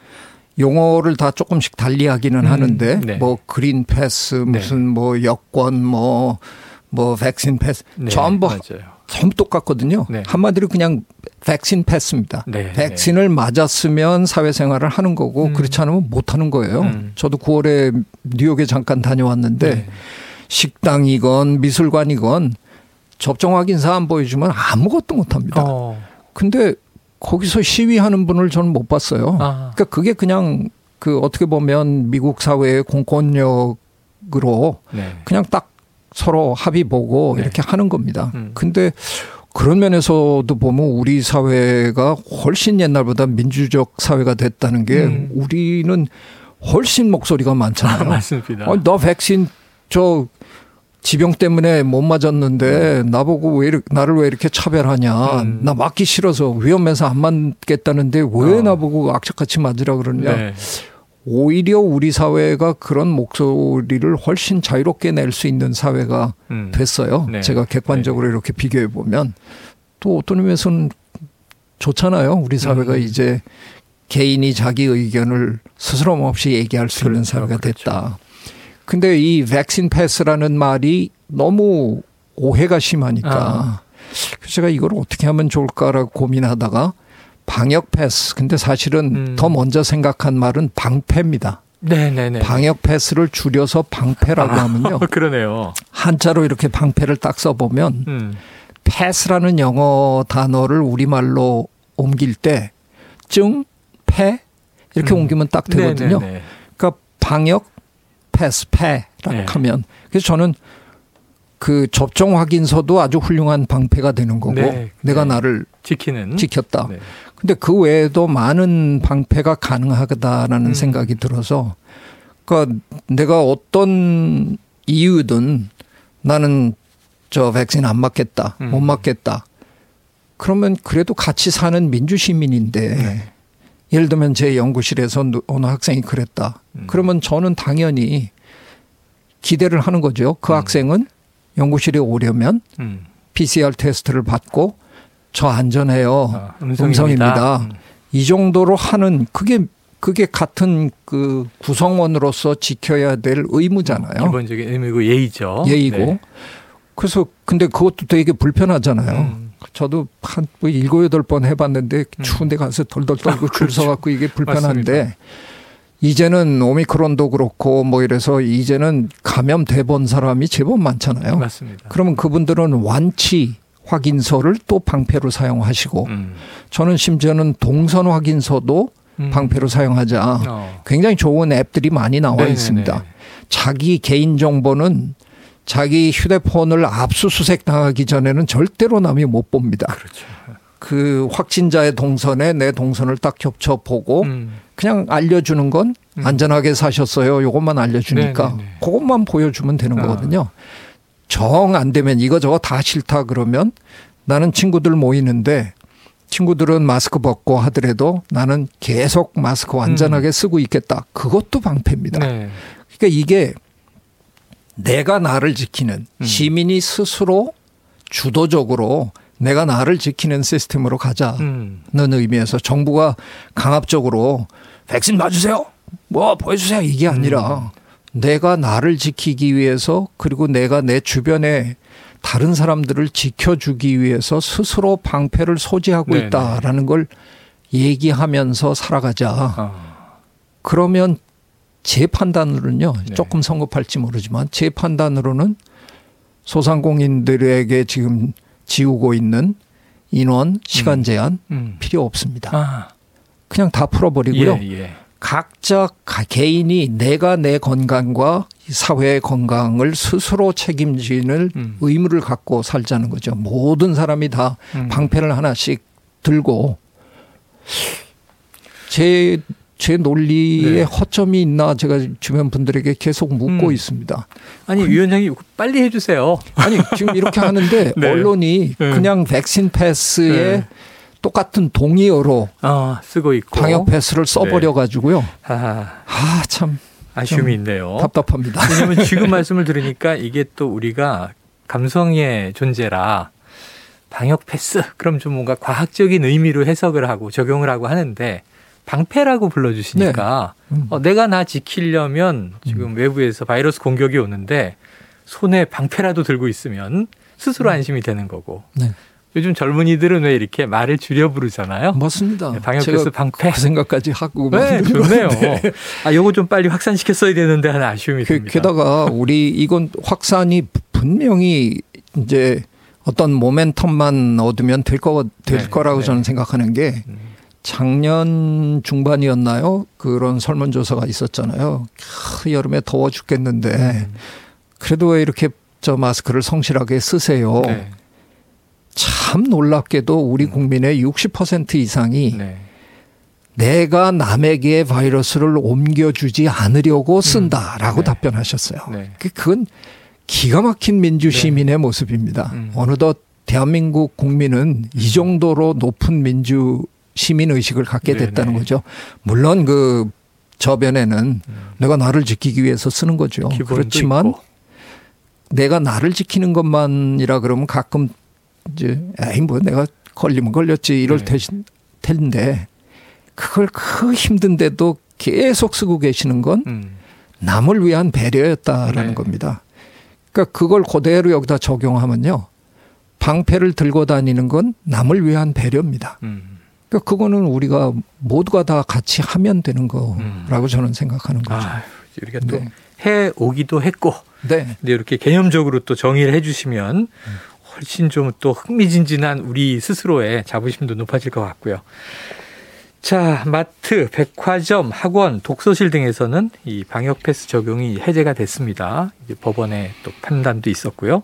용어를 다 조금씩 달리하기는 음, 하는데 네. 뭐 그린 패스 네. 무슨 네. 뭐 여권 뭐뭐 뭐 백신 패스 네, 전부 맞아요. 전부 똑같거든요. 네. 한마디로 그냥 백신 패스입니다. 네, 백신을 맞았으면 사회생활을 하는 거고 음. 그렇지 않으면 못 하는 거예요. 음. 저도 9월에 뉴욕에 잠깐 다녀왔는데 식당이건 미술관이건 접종 확인서 안 보여주면 아무것도 못 합니다. 어. 근데 거기서 시위하는 분을 저는 못 봤어요. 아. 그러니까 그게 그냥 그 어떻게 보면 미국 사회의 공권력으로 네. 그냥 딱 서로 합의 보고 네. 이렇게 하는 겁니다. 음. 근데 그런 면에서도 보면 우리 사회가 훨씬 옛날보다 민주적 사회가 됐다는 게 음. 우리는 훨씬 목소리가 많잖아요. 맞습니다. 어, 너 백신 저 지병 때문에 못 맞았는데 나보고 왜 이렇게, 나를 왜 이렇게 차별하냐. 음. 나 맞기 싫어서 위험해서 안 맞겠다는데 왜 어. 나보고 악착같이 맞으라 그러냐. 네. 오히려 우리 사회가 그런 목소리를 훨씬 자유롭게 낼 수 있는 사회가 음. 됐어요. 네. 제가 객관적으로 네. 이렇게 비교해 보면 또 어떤 의미에서는 좋잖아요. 우리 사회가 음. 이제 개인이 자기 의견을 스스럼 없이 얘기할 수 그렇죠. 있는 사회가 그렇죠. 됐다. 그렇죠. 근데 이 백신 패스라는 말이 너무 오해가 심하니까 아. 그래서 제가 이걸 어떻게 하면 좋을까라고 고민하다가 방역 패스. 근데 사실은 음. 더 먼저 생각한 말은 방패입니다. 네네네. 방역 패스를 줄여서 방패라고 아, 하면요. 그러네요. 한자로 이렇게 방패를 딱 써보면 음. 패스라는 영어 단어를 우리말로 옮길 때 증, 패 이렇게 음. 옮기면 딱 되거든요. 네네네. 그러니까 방역 패스 패라고 네. 하면 그래서 저는 그 접종 확인서도 아주 훌륭한 방패가 되는 거고 네. 내가 네. 나를 지키는 지켰다. 네. 근데 그 외에도 많은 방패가 가능하다라는 음. 생각이 들어서 그러니까 내가 어떤 이유든 나는 저 백신 안 맞겠다. 음. 못 맞겠다. 그러면 그래도 같이 사는 민주 시민인데 네. 예를 들면 제 연구실에서 어느 학생이 그랬다. 음. 그러면 저는 당연히 기대를 하는 거죠. 그 음. 학생은 연구실에 오려면 음. PCR 테스트를 받고 저 안전해요. 아, 음성입니다. 음성입니다. 음. 이 정도로 하는 그게 그게 같은 그 구성원으로서 지켜야 될 의무잖아요. 기본적인 의무고 예의죠. 예의고. 네. 그래서 근데 그것도 되게 불편하잖아요. 음. 저도 한뭐 일곱 여덟 번 해봤는데 음. 추운데 가서 덜덜 떨고 줄 서갖고 이게 불편한데 맞습니다. 이제는 오미크론도 그렇고 뭐 이래서 이제는 감염돼 본 사람이 제법 많잖아요. 맞습니다. 그러면 그분들은 완치 확인서를 또 방패로 사용하시고 음. 저는 심지어는 동선 확인서도 음. 방패로 사용하자. 어. 굉장히 좋은 앱들이 많이 나와 네네네. 있습니다. 자기 개인 정보는 자기 휴대폰을 압수수색 당하기 전에는 절대로 남이 못 봅니다. 그렇죠. 그 확진자의 동선에 내 동선을 딱 겹쳐 보고 음. 그냥 알려주는 건 음. 안전하게 사셨어요. 요것만 알려주니까 네네네. 그것만 보여주면 되는 아. 거거든요. 정 안 되면 이거 저거 다 싫다 그러면 나는 친구들 모이는데 친구들은 마스크 벗고 하더라도 나는 계속 마스크 완전하게 음. 쓰고 있겠다. 그것도 방패입니다. 네. 그러니까 이게 내가 나를 지키는 음. 시민이 스스로 주도적으로 내가 나를 지키는 시스템으로 가자는 음. 의미에서 정부가 강압적으로 백신 맞으세요. 뭐 보여주세요. 이게 아니라 음. 내가 나를 지키기 위해서 그리고 내가 내 주변에 다른 사람들을 지켜주기 위해서 스스로 방패를 소지하고 네네. 있다라는 걸 얘기하면서 살아가자. 아. 그러면 제 판단으로는요, 네. 조금 성급할지 모르지만 제 판단으로는 소상공인들에게 지금 지우고 있는 인원, 시간 음. 제한 음. 필요 없습니다. 아. 그냥 다 풀어버리고요. 예, 예. 각자 개인이 내가 내 건강과 사회의 건강을 스스로 책임지는 음. 의무를 갖고 살자는 거죠. 모든 사람이 다 음. 방패를 하나씩 들고 제, 제 논리에 네. 허점이 있나 제가 주변 분들에게 계속 묻고 음. 있습니다. 아니, 그, 위원장님 빨리 해주세요. 아니, 지금 이렇게 하는데 네. 언론이 네. 그냥 백신 패스에 네. 똑같은 동의어로 어, 쓰고 있고 방역 패스를 써버려 가지고요. 네. 아, 참 아쉬움이 있네요. 답답합니다. 왜냐하면 지금 말씀을 들으니까 이게 또 우리가 감성의 존재라 방역 패스 그럼 좀 뭔가 과학적인 의미로 해석을 하고 적용을 하고 하는데 방패라고 불러주시니까 네. 음. 어, 내가 나 지키려면 지금 음. 외부에서 바이러스 공격이 오는데 손에 방패라도 들고 있으면 스스로 음. 안심이 되는 거고 네. 요즘 젊은이들은 왜 이렇게 말을 줄여 부르잖아요. 맞습니다. 네, 방역패스 방패. 그 생각까지 하고. 네, 좋네요. 네. 아, 요거 좀 빨리 확산시켰어야 되는데 하는 아쉬움이 그, 듭니다. 게다가 우리 이건 확산이 분명히 이제 어떤 모멘텀만 얻으면 될 거, 될 네, 거라고 네. 저는 생각하는 게 음. 작년 중반이었나요? 그런 설문조사가 있었잖아요. 크, 여름에 더워 죽겠는데 음. 그래도 왜 이렇게 저 마스크를 성실하게 쓰세요. 네. 참참 놀랍게도 우리 음. 국민의 60% 이상이 네. 내가 남에게 바이러스를 옮겨주지 않으려고 음. 쓴다라고 음. 네. 답변하셨어요. 네. 그, 그건 기가 막힌 민주 네. 시민의 네. 모습입니다. 음. 어느덧 대한민국 국민은 이 정도로 높은 민주 시민 의식을 갖게 네, 됐다는 네. 거죠. 물론 그 저변에는 음. 내가 나를 지키기 위해서 쓰는 거죠. 그렇지만 있고. 내가 나를 지키는 것만이라 그러면 가끔 이제 에이 뭐 내가 걸리면 걸렸지 이럴 네. 텐데 그걸 그 힘든데도 계속 쓰고 계시는 건 음. 남을 위한 배려였다라는 네. 겁니다. 그러니까 그걸 그대로 여기다 적용하면요. 방패를 들고 다니는 건 남을 위한 배려입니다. 음. 그러니까 그거는 우리가 모두가 다 같이 하면 되는 거라고 음. 저는 생각하는 거죠. 아, 우리가 또 네. 해 오기도 했고, 네. 근데 이렇게 개념적으로 또 정의를 해주시면 훨씬 좀 또 흥미진진한 우리 스스로의 자부심도 높아질 것 같고요. 자, 마트, 백화점, 학원, 독서실 등에서는 이 방역 패스 적용이 해제가 됐습니다. 이제 법원의 또 판단도 있었고요.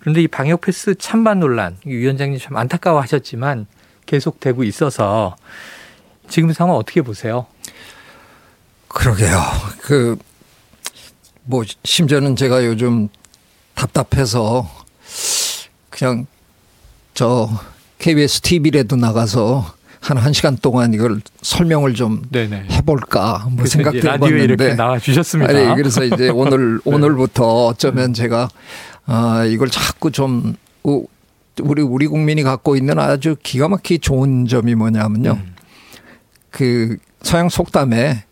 그런데 이 방역 패스 찬반 논란, 위원장님 참 안타까워 하셨지만 계속되고 있어서 지금 상황 어떻게 보세요? 그러게요. 그, 뭐, 심지어는 제가 요즘 답답해서 그냥 저 KBS TV라도 나가서 한 1시간 동안 이걸 설명을 좀 네네. 해볼까 뭐 생각도 해봤는데 이렇게 나와 주셨습니다. 아니, 그래서 이제 오늘 네. 오늘부터 어쩌면 제가 아 이걸 자꾸 좀 우리 우리 국민이 갖고 있는 아주 기가 막히게 좋은 점이 뭐냐면요. 음. 그 서양 속담에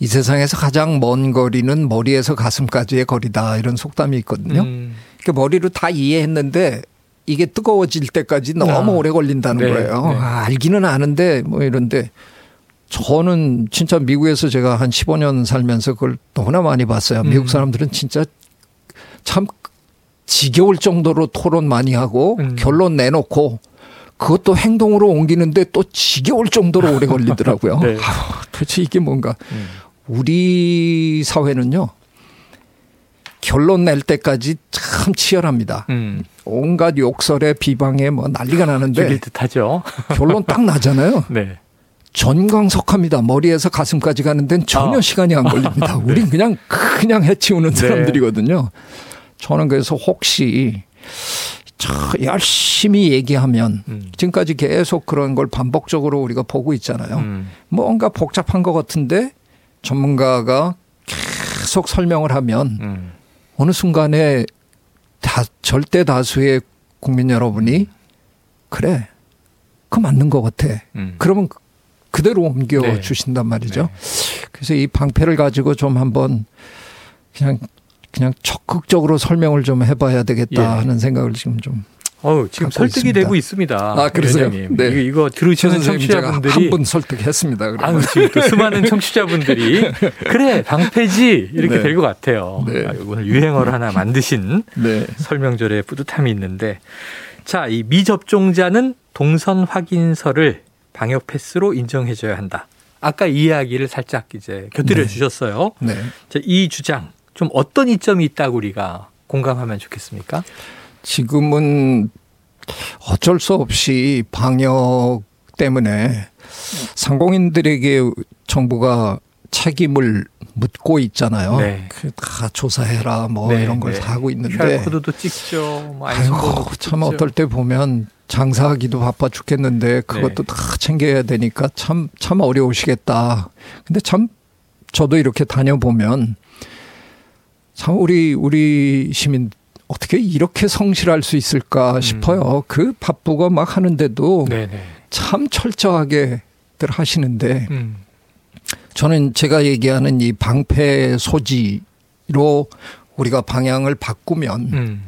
이 세상에서 가장 먼 거리는 머리에서 가슴까지의 거리다 이런 속담이 있거든요. 음. 그 머리로 다 이해했는데 이게 뜨거워질 때까지 너무 아. 오래 걸린다는 네. 거예요. 네. 아, 알기는 아는데 뭐 이런데 저는 진짜 미국에서 제가 한 15년 살면서 그걸 너무나 많이 봤어요. 음. 미국 사람들은 진짜 참 지겨울 정도로 토론 많이 하고 음. 결론 내놓고 그것도 행동으로 옮기는데 또 지겨울 정도로 오래 걸리더라고요. 네. 아, 도대체 이게 뭔가 음. 우리 사회는요. 결론 낼 때까지 참 치열합니다. 음. 온갖 욕설에 비방에 뭐 난리가 나는데 죽일 듯하죠. 결론 딱 나잖아요. 네. 전광석합니다. 머리에서 가슴까지 가는 데는 전혀 아. 시간이 안 걸립니다. 네. 우린 그냥 그냥 해치우는 네. 사람들이거든요. 저는 그래서 혹시 저 열심히 얘기하면 음. 지금까지 계속 그런 걸 반복적으로 우리가 보고 있잖아요. 음. 뭔가 복잡한 것 같은데 전문가가 계속 설명을 하면 음. 어느 순간에 다 절대 다수의 국민 여러분이 그래 그 맞는 것 같아. 음. 그러면 그대로 옮겨 네. 주신단 말이죠. 네. 그래서 이 방패를 가지고 좀 한번 그냥 그냥 적극적으로 설명을 좀 해봐야 되겠다 예. 하는 생각을 지금 좀어 지금 설득이 있습니다. 되고 있습니다. 아, 그러세요? 네. 이거, 이거 들으시는 청취자분들이 한 분 설득했습니다. 아, 지금 또 수많은 청취자분들이 그래 방패지 이렇게 네. 될것 같아요. 네. 아, 오늘 유행어를 하나 만드신 네. 설명절에 뿌듯함이 있는데 자, 이 미접종자는 동선 확인서를 방역 패스로 인정해줘야 한다. 아까 이 이야기를 살짝 이제 곁들여 네. 주셨어요. 네. 자, 이 주장 좀 어떤 이점이 있다고 우리가 공감하면 좋겠습니까? 지금은 어쩔 수 없이 방역 때문에 상공인들에게 정부가 책임을 묻고 있잖아요. 네. 그다 조사해라 뭐 네, 이런 걸다 네. 하고 있는데 QR코드도 찍죠. 뭐 아이고 참 찍죠. 어떨 때 보면 장사하기도 바빠 죽겠는데 그것도 네. 다 챙겨야 되니까 참참 참 어려우시겠다. 근데 참 저도 이렇게 다녀보면 참 우리 우리 시민 어떻게 이렇게 성실할 수 있을까 음. 싶어요. 음. 그 바쁘고 막 하는데도 네네. 참 철저하게들 하시는데 음. 저는 제가 얘기하는 이 방패 소지로 우리가 방향을 바꾸면 음.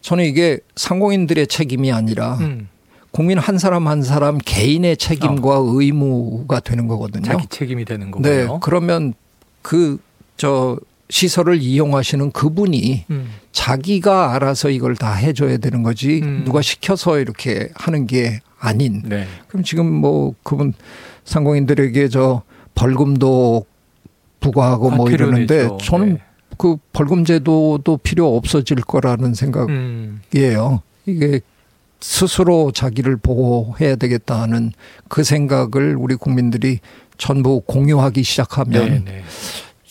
저는 이게 상공인들의 책임이 아니라 음. 국민 한 사람 한 사람 개인의 책임과 어. 의무가 되는 거거든요. 자기 책임이 되는 거고요. 네. 그러면 그 저 시설을 이용하시는 그분이 음. 자기가 알아서 이걸 다 해줘야 되는 거지 음. 누가 시켜서 이렇게 하는 게 아닌. 네. 그럼 지금 뭐 그분 상공인들에게 저 벌금도 부과하고 뭐 이러는데 내죠. 저는 네. 그 벌금 제도도 필요 없어질 거라는 생각이에요. 음. 이게 스스로 자기를 보호해야 되겠다 하는 그 생각을 우리 국민들이 전부 공유하기 시작하면 네네.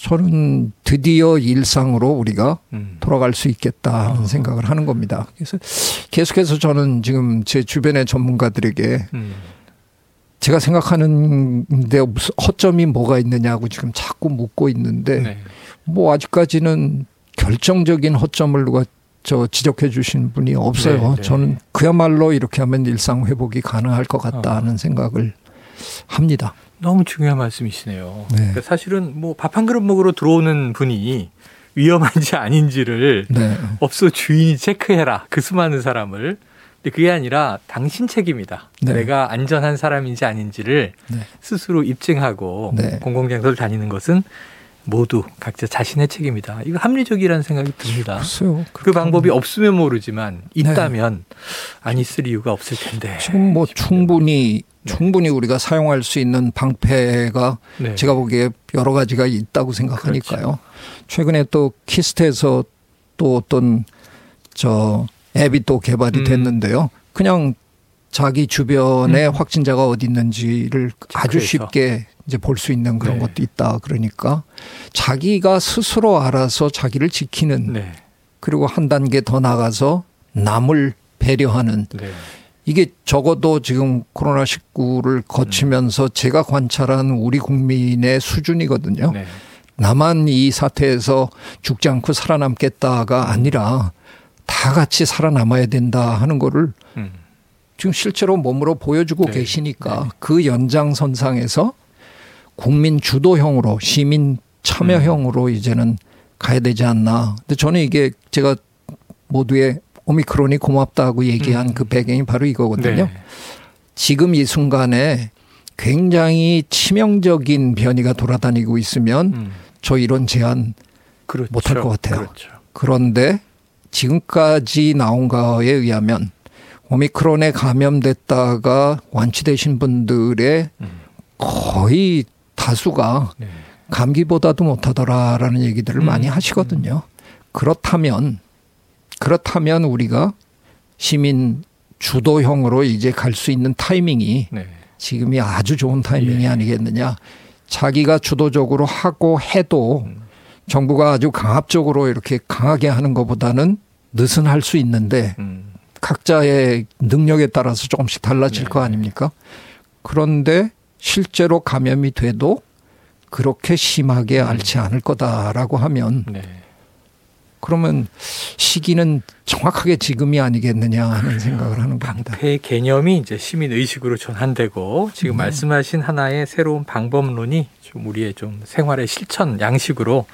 네. 저는 드디어 일상으로 우리가 음. 돌아갈 수 있겠다 하는 어. 생각을 하는 겁니다. 그래서 계속해서 저는 지금 제 주변의 전문가들에게 음. 제가 생각하는데 무슨 허점이 뭐가 있느냐고 지금 자꾸 묻고 있는데 네. 뭐 아직까지는 결정적인 허점을 누가 저 지적해 주신 분이 없어요. 네, 네. 저는 그야말로 이렇게 하면 일상 회복이 가능할 것 같다는 어. 생각을 합니다. 너무 중요한 말씀이시네요. 네. 그러니까 사실은 뭐 밥 한 그릇 먹으러 들어오는 분이 위험한지 아닌지를 네. 업소 주인이 체크해라. 그 수많은 사람을. 근데 그게 아니라 당신 책임이다. 네. 내가 안전한 사람인지 아닌지를 네. 스스로 입증하고 네. 공공장소를 다니는 것은 모두 각자 자신의 책임이다. 이거 합리적이라는 생각이 듭니다. 글쎄요. 그 방법이 없으면 모르지만 있다면 네. 안 있을 이유가 없을 텐데. 지금 뭐 충분히 네. 충분히 우리가 사용할 수 있는 방패가 네. 제가 보기에 여러 가지가 있다고 생각하니까요. 그렇죠. 최근에 또 키스트에서 또 어떤 저 앱이 또 개발이 음. 됐는데요. 그냥 자기 주변에 음. 확진자가 어디 있는지를 아주 쉽게 이제 볼 수 있는 그런 네. 것도 있다. 그러니까 자기가 스스로 알아서 자기를 지키는 네. 그리고 한 단계 더 나가서 남을 배려하는 네. 이게 적어도 지금 코로나19를 거치면서 음. 제가 관찰한 우리 국민의 수준이거든요. 네. 나만 이 사태에서 죽지 않고 살아남겠다가 아니라 다 같이 살아남아야 된다 하는 거를 음. 지금 실제로 몸으로 보여주고 네. 계시니까 네. 그 연장선상에서 국민 주도형으로 시민 참여형으로 음. 이제는 가야 되지 않나. 근데 저는 이게 제가 모두의 오미크론이 고맙다고 얘기한 음. 그 배경이 바로 이거거든요. 네. 지금 이 순간에 굉장히 치명적인 변이가 돌아다니고 있으면 음. 저 이런 제안 그렇죠. 못할 것 같아요. 그렇죠. 그런데 지금까지 나온 거에 의하면 오미크론에 감염됐다가 완치되신 분들의 음. 거의 다수가 네. 감기보다도 못하더라라는 얘기들을 음. 많이 하시거든요. 그렇다면 그렇다면 우리가 시민 주도형으로 이제 갈 수 있는 타이밍이 네. 지금이 아주 좋은 타이밍이 예. 아니겠느냐. 자기가 주도적으로 하고 해도 음. 정부가 아주 강압적으로 이렇게 강하게 하는 것보다는 느슨할 수 있는데 음. 각자의 능력에 따라서 조금씩 달라질 네. 거 아닙니까? 그런데 실제로 감염이 돼도 그렇게 심하게 음. 앓지 않을 거다라고 하면 네. 그러면 시기는 정확하게 지금이 아니겠느냐 하는 생각을 하는 겁니다. 방패 개념이 이제 시민 의식으로 전환되고 지금 네. 말씀하신 하나의 새로운 방법론이 좀 우리의 좀 생활의 실천 양식으로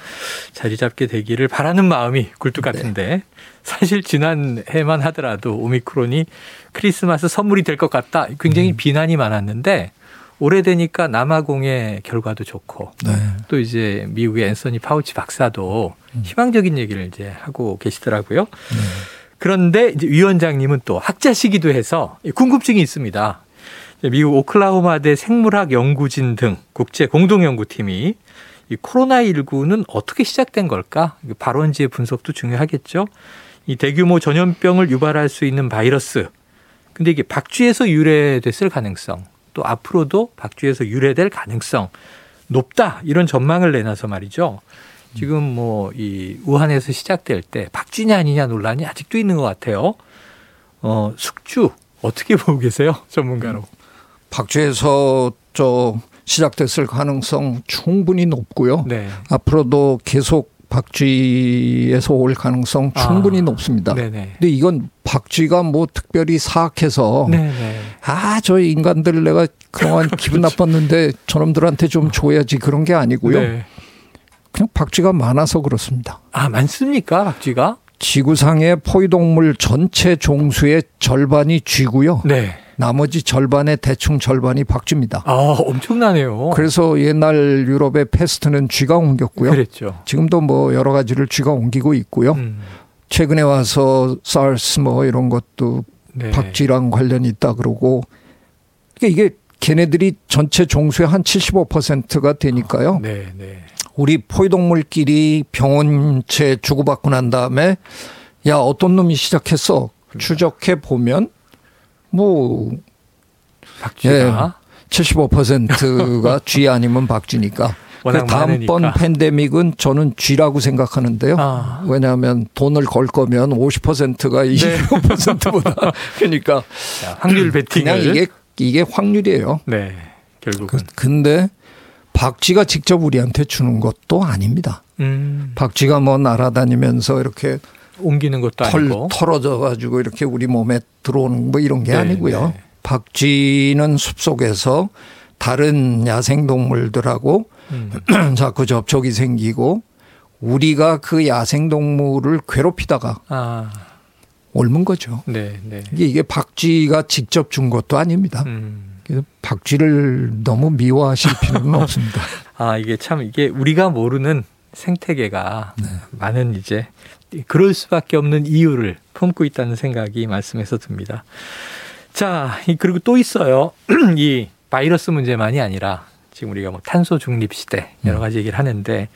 자리 잡게 되기를 바라는 마음이 굴뚝 네. 같은데 네. 사실 지난 해만 하더라도 오미크론이 크리스마스 선물이 될 것 같다 굉장히 음. 비난이 많았는데 오래되니까 남아공의 결과도 좋고 네. 또 이제 미국의 앤서니 파우치 박사도 음. 희망적인 얘기를 이제 하고 계시더라고요. 네. 그런데 이제 위원장님은 또 학자시기도 해서 궁금증이 있습니다. 미국 오클라호마대 생물학 연구진 등 국제 공동 연구팀이 이 코로나19는 어떻게 시작된 걸까? 발원지의 분석도 중요하겠죠. 이 대규모 전염병을 유발할 수 있는 바이러스. 근데 이게 박쥐에서 유래됐을 가능성 또 앞으로도 박쥐에서 유래될 가능성 높다 이런 전망을 내놔서 말이죠. 지금 뭐 이 우한에서 시작될 때 박쥐냐 아니냐 논란이 아직도 있는 것 같아요. 어 숙주 어떻게 보고 계세요, 전문가로? 박쥐에서 저 시작됐을 가능성 충분히 높고요. 네. 앞으로도 계속 박쥐에서 올 가능성 충분히 아, 높습니다. 네네. 근데 이건 박쥐가 뭐 특별히 사악해서 아 저 인간들 내가 그동안 기분 나빴는데 저놈들한테 좀 줘야지 그런 게 아니고요. 네. 그냥 박쥐가 많아서 그렇습니다. 아 많습니까 박쥐가? 지구상의 포유동물 전체 종수의 절반이 쥐고요. 네. 나머지 절반의 대충 절반이 박쥐입니다. 아, 엄청나네요. 그래서 옛날 유럽의 패스트는 쥐가 옮겼고요. 그랬죠. 지금도 뭐 여러 가지를 쥐가 옮기고 있고요. 음. 최근에 와서 사르스 뭐 이런 것도 네. 박쥐랑 관련이 있다 그러고 그러니까 이게 걔네들이 전체 종수의 한 75%가 되니까요. 네, 네. 우리 포유동물끼리 병원체 주고받고 난 다음에 야 어떤 놈이 시작했어 추적해 보면 뭐 박쥐가 예, 75%가 쥐 아니면 박쥐니까. 그 다음번 팬데믹은 저는 쥐라고 생각하는데요. 아. 왜냐하면 돈을 걸 거면 50%가 25%보다 네. 그러니까 자, 확률 베팅을 그냥 이게 이게 확률이에요. 네, 결국은. 그, 근데 박쥐가 직접 우리한테 주는 것도 아닙니다. 음. 박쥐가 뭐 날아다니면서 이렇게 옮기는 것도 털, 아니고 털어져 가지고 이렇게 우리 몸에 들어오는 뭐 이런 게 네, 아니고요. 네. 박쥐는 숲속에서 다른 야생 동물들하고 음. 자꾸 접촉이 생기고 우리가 그 야생 동물을 괴롭히다가 아. 옮은 거죠. 네, 네. 이게, 이게 박쥐가 직접 준 것도 아닙니다. 음. 그래서 박쥐를 너무 미워하실 필요는 없습니다. 아 이게 참 이게 우리가 모르는 생태계가 네. 많은 이제 그럴 수밖에 없는 이유를 품고 있다는 생각이 말씀에서 듭니다. 자, 그리고 또 있어요. 이 바이러스 문제만이 아니라 지금 우리가 뭐 탄소 중립 시대 여러 가지 얘기를 하는데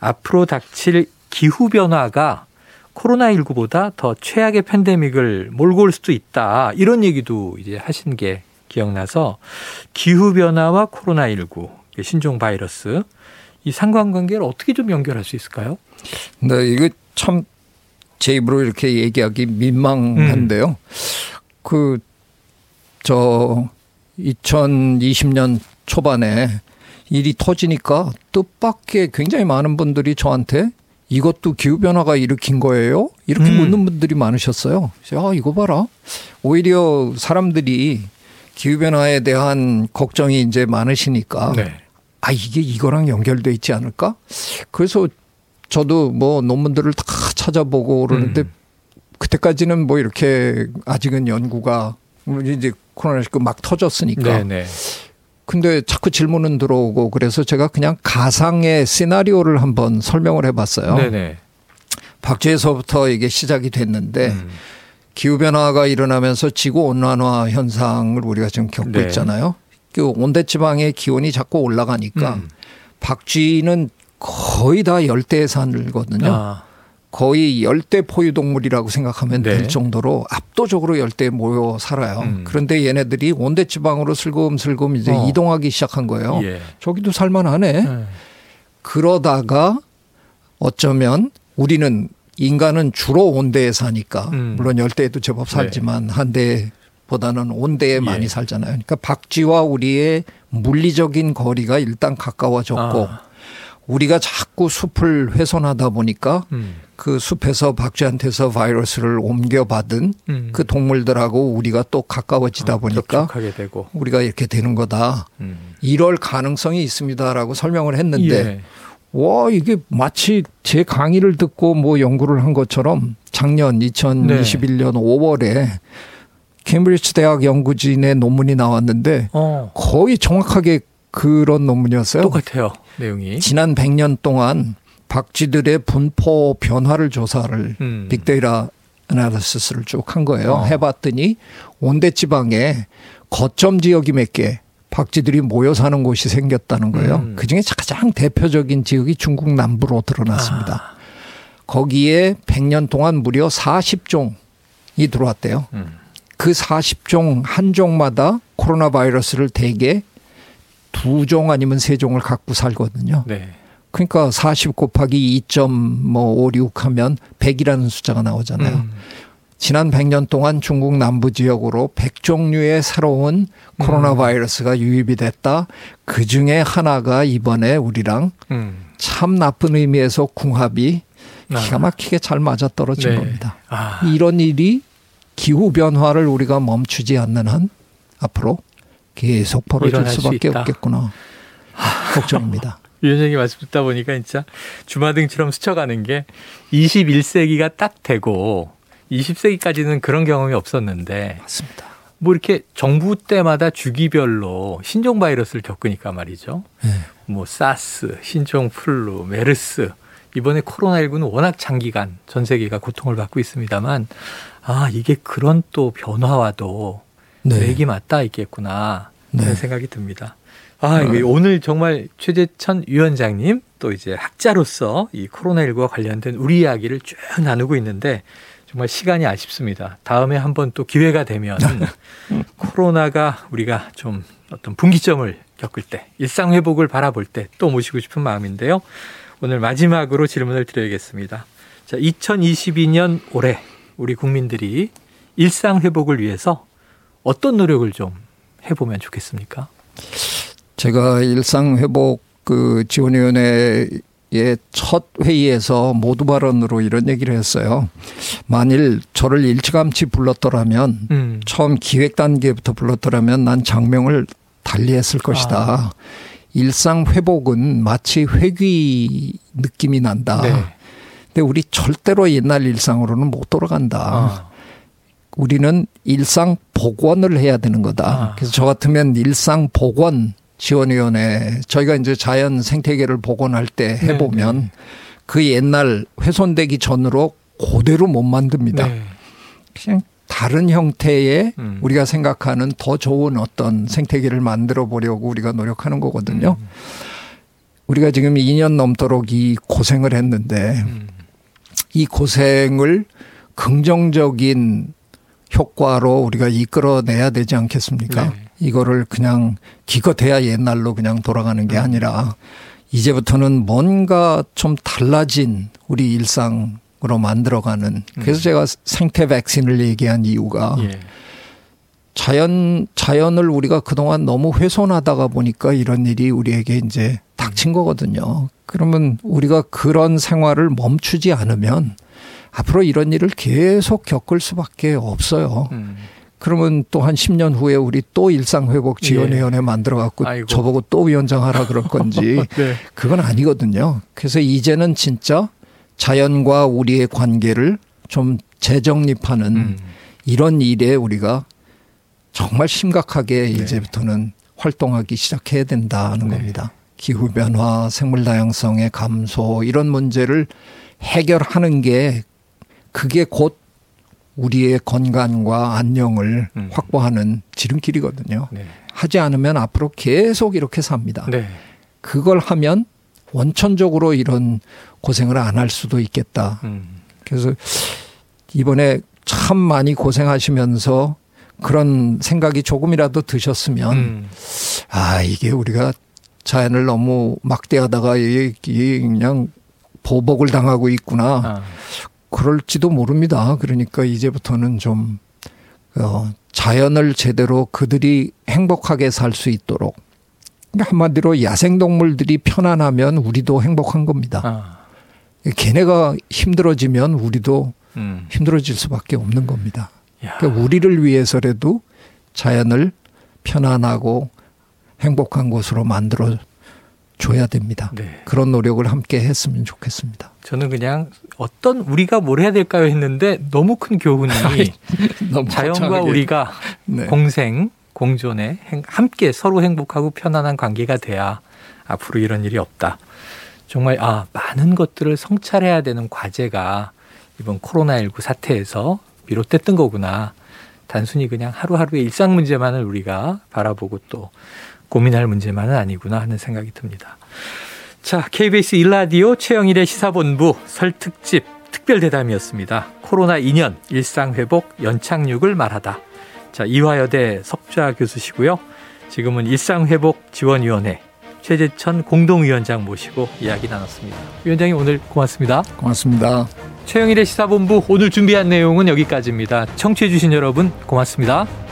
앞으로 닥칠 기후 변화가 코로나19보다 더 최악의 팬데믹을 몰고 올 수도 있다. 이런 얘기도 이제 하신 게 기억나서 기후 변화와 코로나19 신종 바이러스 이 상관관계를 어떻게 좀 연결할 수 있을까요? 네, 이거 참 제 입으로 이렇게 얘기하기 민망한데요. 음. 그, 저, 2020년 초반에 일이 터지니까 뜻밖의 굉장히 많은 분들이 저한테 이것도 기후변화가 일으킨 거예요? 이렇게 음. 묻는 분들이 많으셨어요. 그래서 아, 이거 봐라. 오히려 사람들이 기후변화에 대한 걱정이 이제 많으시니까 네. 아, 이게 이거랑 연결돼 있지 않을까? 그래서 저도 뭐 논문들을 다 찾아보고 그러는데 음. 그때까지는 뭐 이렇게 아직은 연구가 이제 코로나19 막 터졌으니까. 네네. 네. 근데 자꾸 질문은 들어오고 그래서 제가 그냥 가상의 시나리오를 한번 설명을 해봤어요. 네네. 박쥐에서부터 이게 시작이 됐는데 음. 기후 변화가 일어나면서 지구 온난화 현상을 우리가 지금 겪고 네. 있잖아요. 그 온대 지방의 기온이 자꾸 올라가니까 음. 박쥐는 거의 다 열대에 살거든요. 아. 거의 열대 포유 동물이라고 생각하면 네. 될 정도로 압도적으로 열대에 모여 살아요. 음. 그런데 얘네들이 온대 지방으로 슬금슬금 이제 어. 이동하기 시작한 거예요. 예. 저기도 살만하네. 네. 그러다가 어쩌면 우리는 인간은 주로 온대에 사니까 음. 물론 열대에도 제법 네. 살지만 네. 한대보다는 온대에 예. 많이 살잖아요. 그러니까 박쥐와 우리의 물리적인 거리가 일단 가까워졌고 아. 우리가 자꾸 숲을 훼손하다 보니까 음. 그 숲에서 박쥐한테서 바이러스를 옮겨받은 음. 그 동물들하고 우리가 또 가까워지다 아, 보니까 우리가 이렇게 되는 거다. 음. 이럴 가능성이 있습니다라고 설명을 했는데 예. 와 이게 마치 제 강의를 듣고 뭐 연구를 한 것처럼 작년 2021년 네. 5월에 케임브리지 대학 연구진의 논문이 나왔는데 어. 거의 정확하게 그런 논문이었어요. 똑같아요. 내용이. 지난 100년 동안 박쥐들의 분포 변화를 조사를 음. 빅데이터 아나리시스를 쭉 한 거예요. 어. 해봤더니 온대 지방에 거점 지역이 몇 개, 박쥐들이 모여 사는 곳이 생겼다는 거예요. 음. 그 중에 가장 대표적인 지역이 중국 남부로 드러났습니다. 아. 거기에 100년 동안 무려 40종이 들어왔대요. 음. 그 40종 한 종마다 코로나 바이러스를 대개 두 종 아니면 세 종을 갖고 살거든요. 네. 그러니까 40 곱하기 2.56 하면 100이라는 숫자가 나오잖아요. 음. 지난 100년 동안 중국 남부 지역으로 100종류의 새로운 코로나 음. 바이러스가 유입이 됐다. 그 중에 하나가 이번에 우리랑 음. 참 나쁜 의미에서 궁합이 아. 기가 막히게 잘 맞아 떨어진 네. 겁니다. 아. 이런 일이 기후 변화를 우리가 멈추지 않는 한 앞으로 계속 벌어질 수밖에 없겠구나. 걱정입니다. 위원장님 말씀 듣다 보니까 진짜 주마등처럼 스쳐가는 게 21세기가 딱 되고 20세기까지는 그런 경험이 없었는데 맞습니다. 뭐 이렇게 정부 때마다 주기별로 신종 바이러스를 겪으니까 말이죠. 네. 뭐 사스, 신종 플루, 메르스 이번에 코로나19는 워낙 장기간 전 세계가 고통을 받고 있습니다만 아 이게 그런 또 변화와도 네. 맥이 맞닿아 있겠구나 네. 그런 생각이 듭니다. 아, 네. 오늘 정말 최재천 위원장님 또 이제 학자로서 이 코로나19와 관련된 우리 이야기를 쭉 나누고 있는데 정말 시간이 아쉽습니다. 다음에 한번 또 기회가 되면 코로나가 우리가 좀 어떤 분기점을 겪을 때 일상 회복을 바라볼 때 또 모시고 싶은 마음인데요. 오늘 마지막으로 질문을 드려야겠습니다. 자, 2022년 올해 우리 국민들이 일상 회복을 위해서 어떤 노력을 좀 해보면 좋겠습니까? 제가 일상 회복 그 지원위원회의 첫 회의에서 모두 발언으로 이런 얘기를 했어요. 만일 저를 일찌감치 불렀더라면 음. 처음 기획 단계부터 불렀더라면 난 장명을 달리했을 것이다. 아. 일상 회복은 마치 회귀 느낌이 난다. 네. 근데 우리 절대로 옛날 일상으로는 못 돌아간다. 아. 우리는 일상 복원을 해야 되는 거다. 아. 그래서 저 같으면 일상 복원 지원위원회 저희가 이제 자연 생태계를 복원할 때 네, 해보면 네. 그 옛날 훼손되기 전으로 그대로 못 만듭니다. 네. 그냥 다른 형태의 음. 우리가 생각하는 더 좋은 어떤 생태계를 만들어 보려고 우리가 노력하는 거거든요. 음. 우리가 지금 2년 넘도록 이 고생을 했는데 음. 이 고생을 긍정적인 효과로 우리가 이끌어내야 되지 않겠습니까? 네. 이거를 그냥 기껏해야 옛날로 그냥 돌아가는 게 음. 아니라 이제부터는 뭔가 좀 달라진 우리 일상으로 만들어가는 그래서 음. 제가 생태 백신을 얘기한 이유가 예. 자연 자연을 우리가 그동안 너무 훼손하다가 보니까 이런 일이 우리에게 이제 닥친 거거든요. 그러면 우리가 그런 생활을 멈추지 않으면 앞으로 이런 일을 계속 겪을 수밖에 없어요. 음. 그러면 또 한 10년 후에 우리 또 일상회복 지원위원회 예. 만들어갖고 저보고 또 위원장 하라 그럴 건지 네. 그건 아니거든요. 그래서 이제는 진짜 자연과 우리의 관계를 좀 재정립하는 음. 이런 일에 우리가 정말 심각하게 네. 이제부터는 활동하기 시작해야 된다는 네. 겁니다. 기후 변화, 생물 다양성의 감소 이런 문제를 해결하는 게 그게 곧 우리의 건강과 안녕을 음. 확보하는 지름길이거든요. 네. 하지 않으면 앞으로 계속 이렇게 삽니다. 네. 그걸 하면 원천적으로 이런 고생을 안 할 수도 있겠다. 음. 그래서 이번에 참 많이 고생하시면서 그런 생각이 조금이라도 드셨으면 음. 아 이게 우리가 자연을 너무 막대하다가 이게 그냥 보복을 당하고 있구나. 아. 그럴지도 모릅니다. 그러니까 이제부터는 좀 어, 자연을 제대로 그들이 행복하게 살 수 있도록 한마디로 야생동물들이 편안하면 우리도 행복한 겁니다. 아. 걔네가 힘들어지면 우리도 음. 힘들어질 수밖에 없는 겁니다. 그러니까 우리를 위해서라도 자연을 편안하고 행복한 곳으로 만들어 줘야 됩니다. 네. 그런 노력을 함께 했으면 좋겠습니다. 저는 그냥 어떤 우리가 뭘 해야 될까요 했는데 너무 큰 교훈이 너무 자연과 거창하게. 우리가 네. 공생 공존에 함께 서로 행복하고 편안한 관계가 돼야 앞으로 이런 일이 없다. 정말 아 많은 것들을 성찰해야 되는 과제가 이번 코로나19 사태에서 비롯됐던 거구나. 단순히 그냥 하루하루의 일상 문제만을 우리가 바라보고 또 고민할 문제만은 아니구나 하는 생각이 듭니다. 자, KBS 일라디오 최영일의 시사본부 설특집 특별 대담이었습니다. 코로나 2년 일상 회복 연착륙을 말하다. 자, 이화여대 석좌 교수시고요. 지금은 일상 회복 지원위원회 최재천 공동위원장 모시고 이야기 나눴습니다. 위원장님 오늘 고맙습니다. 고맙습니다. 최영일의 시사본부 오늘 준비한 내용은 여기까지입니다. 청취해주신 여러분 고맙습니다.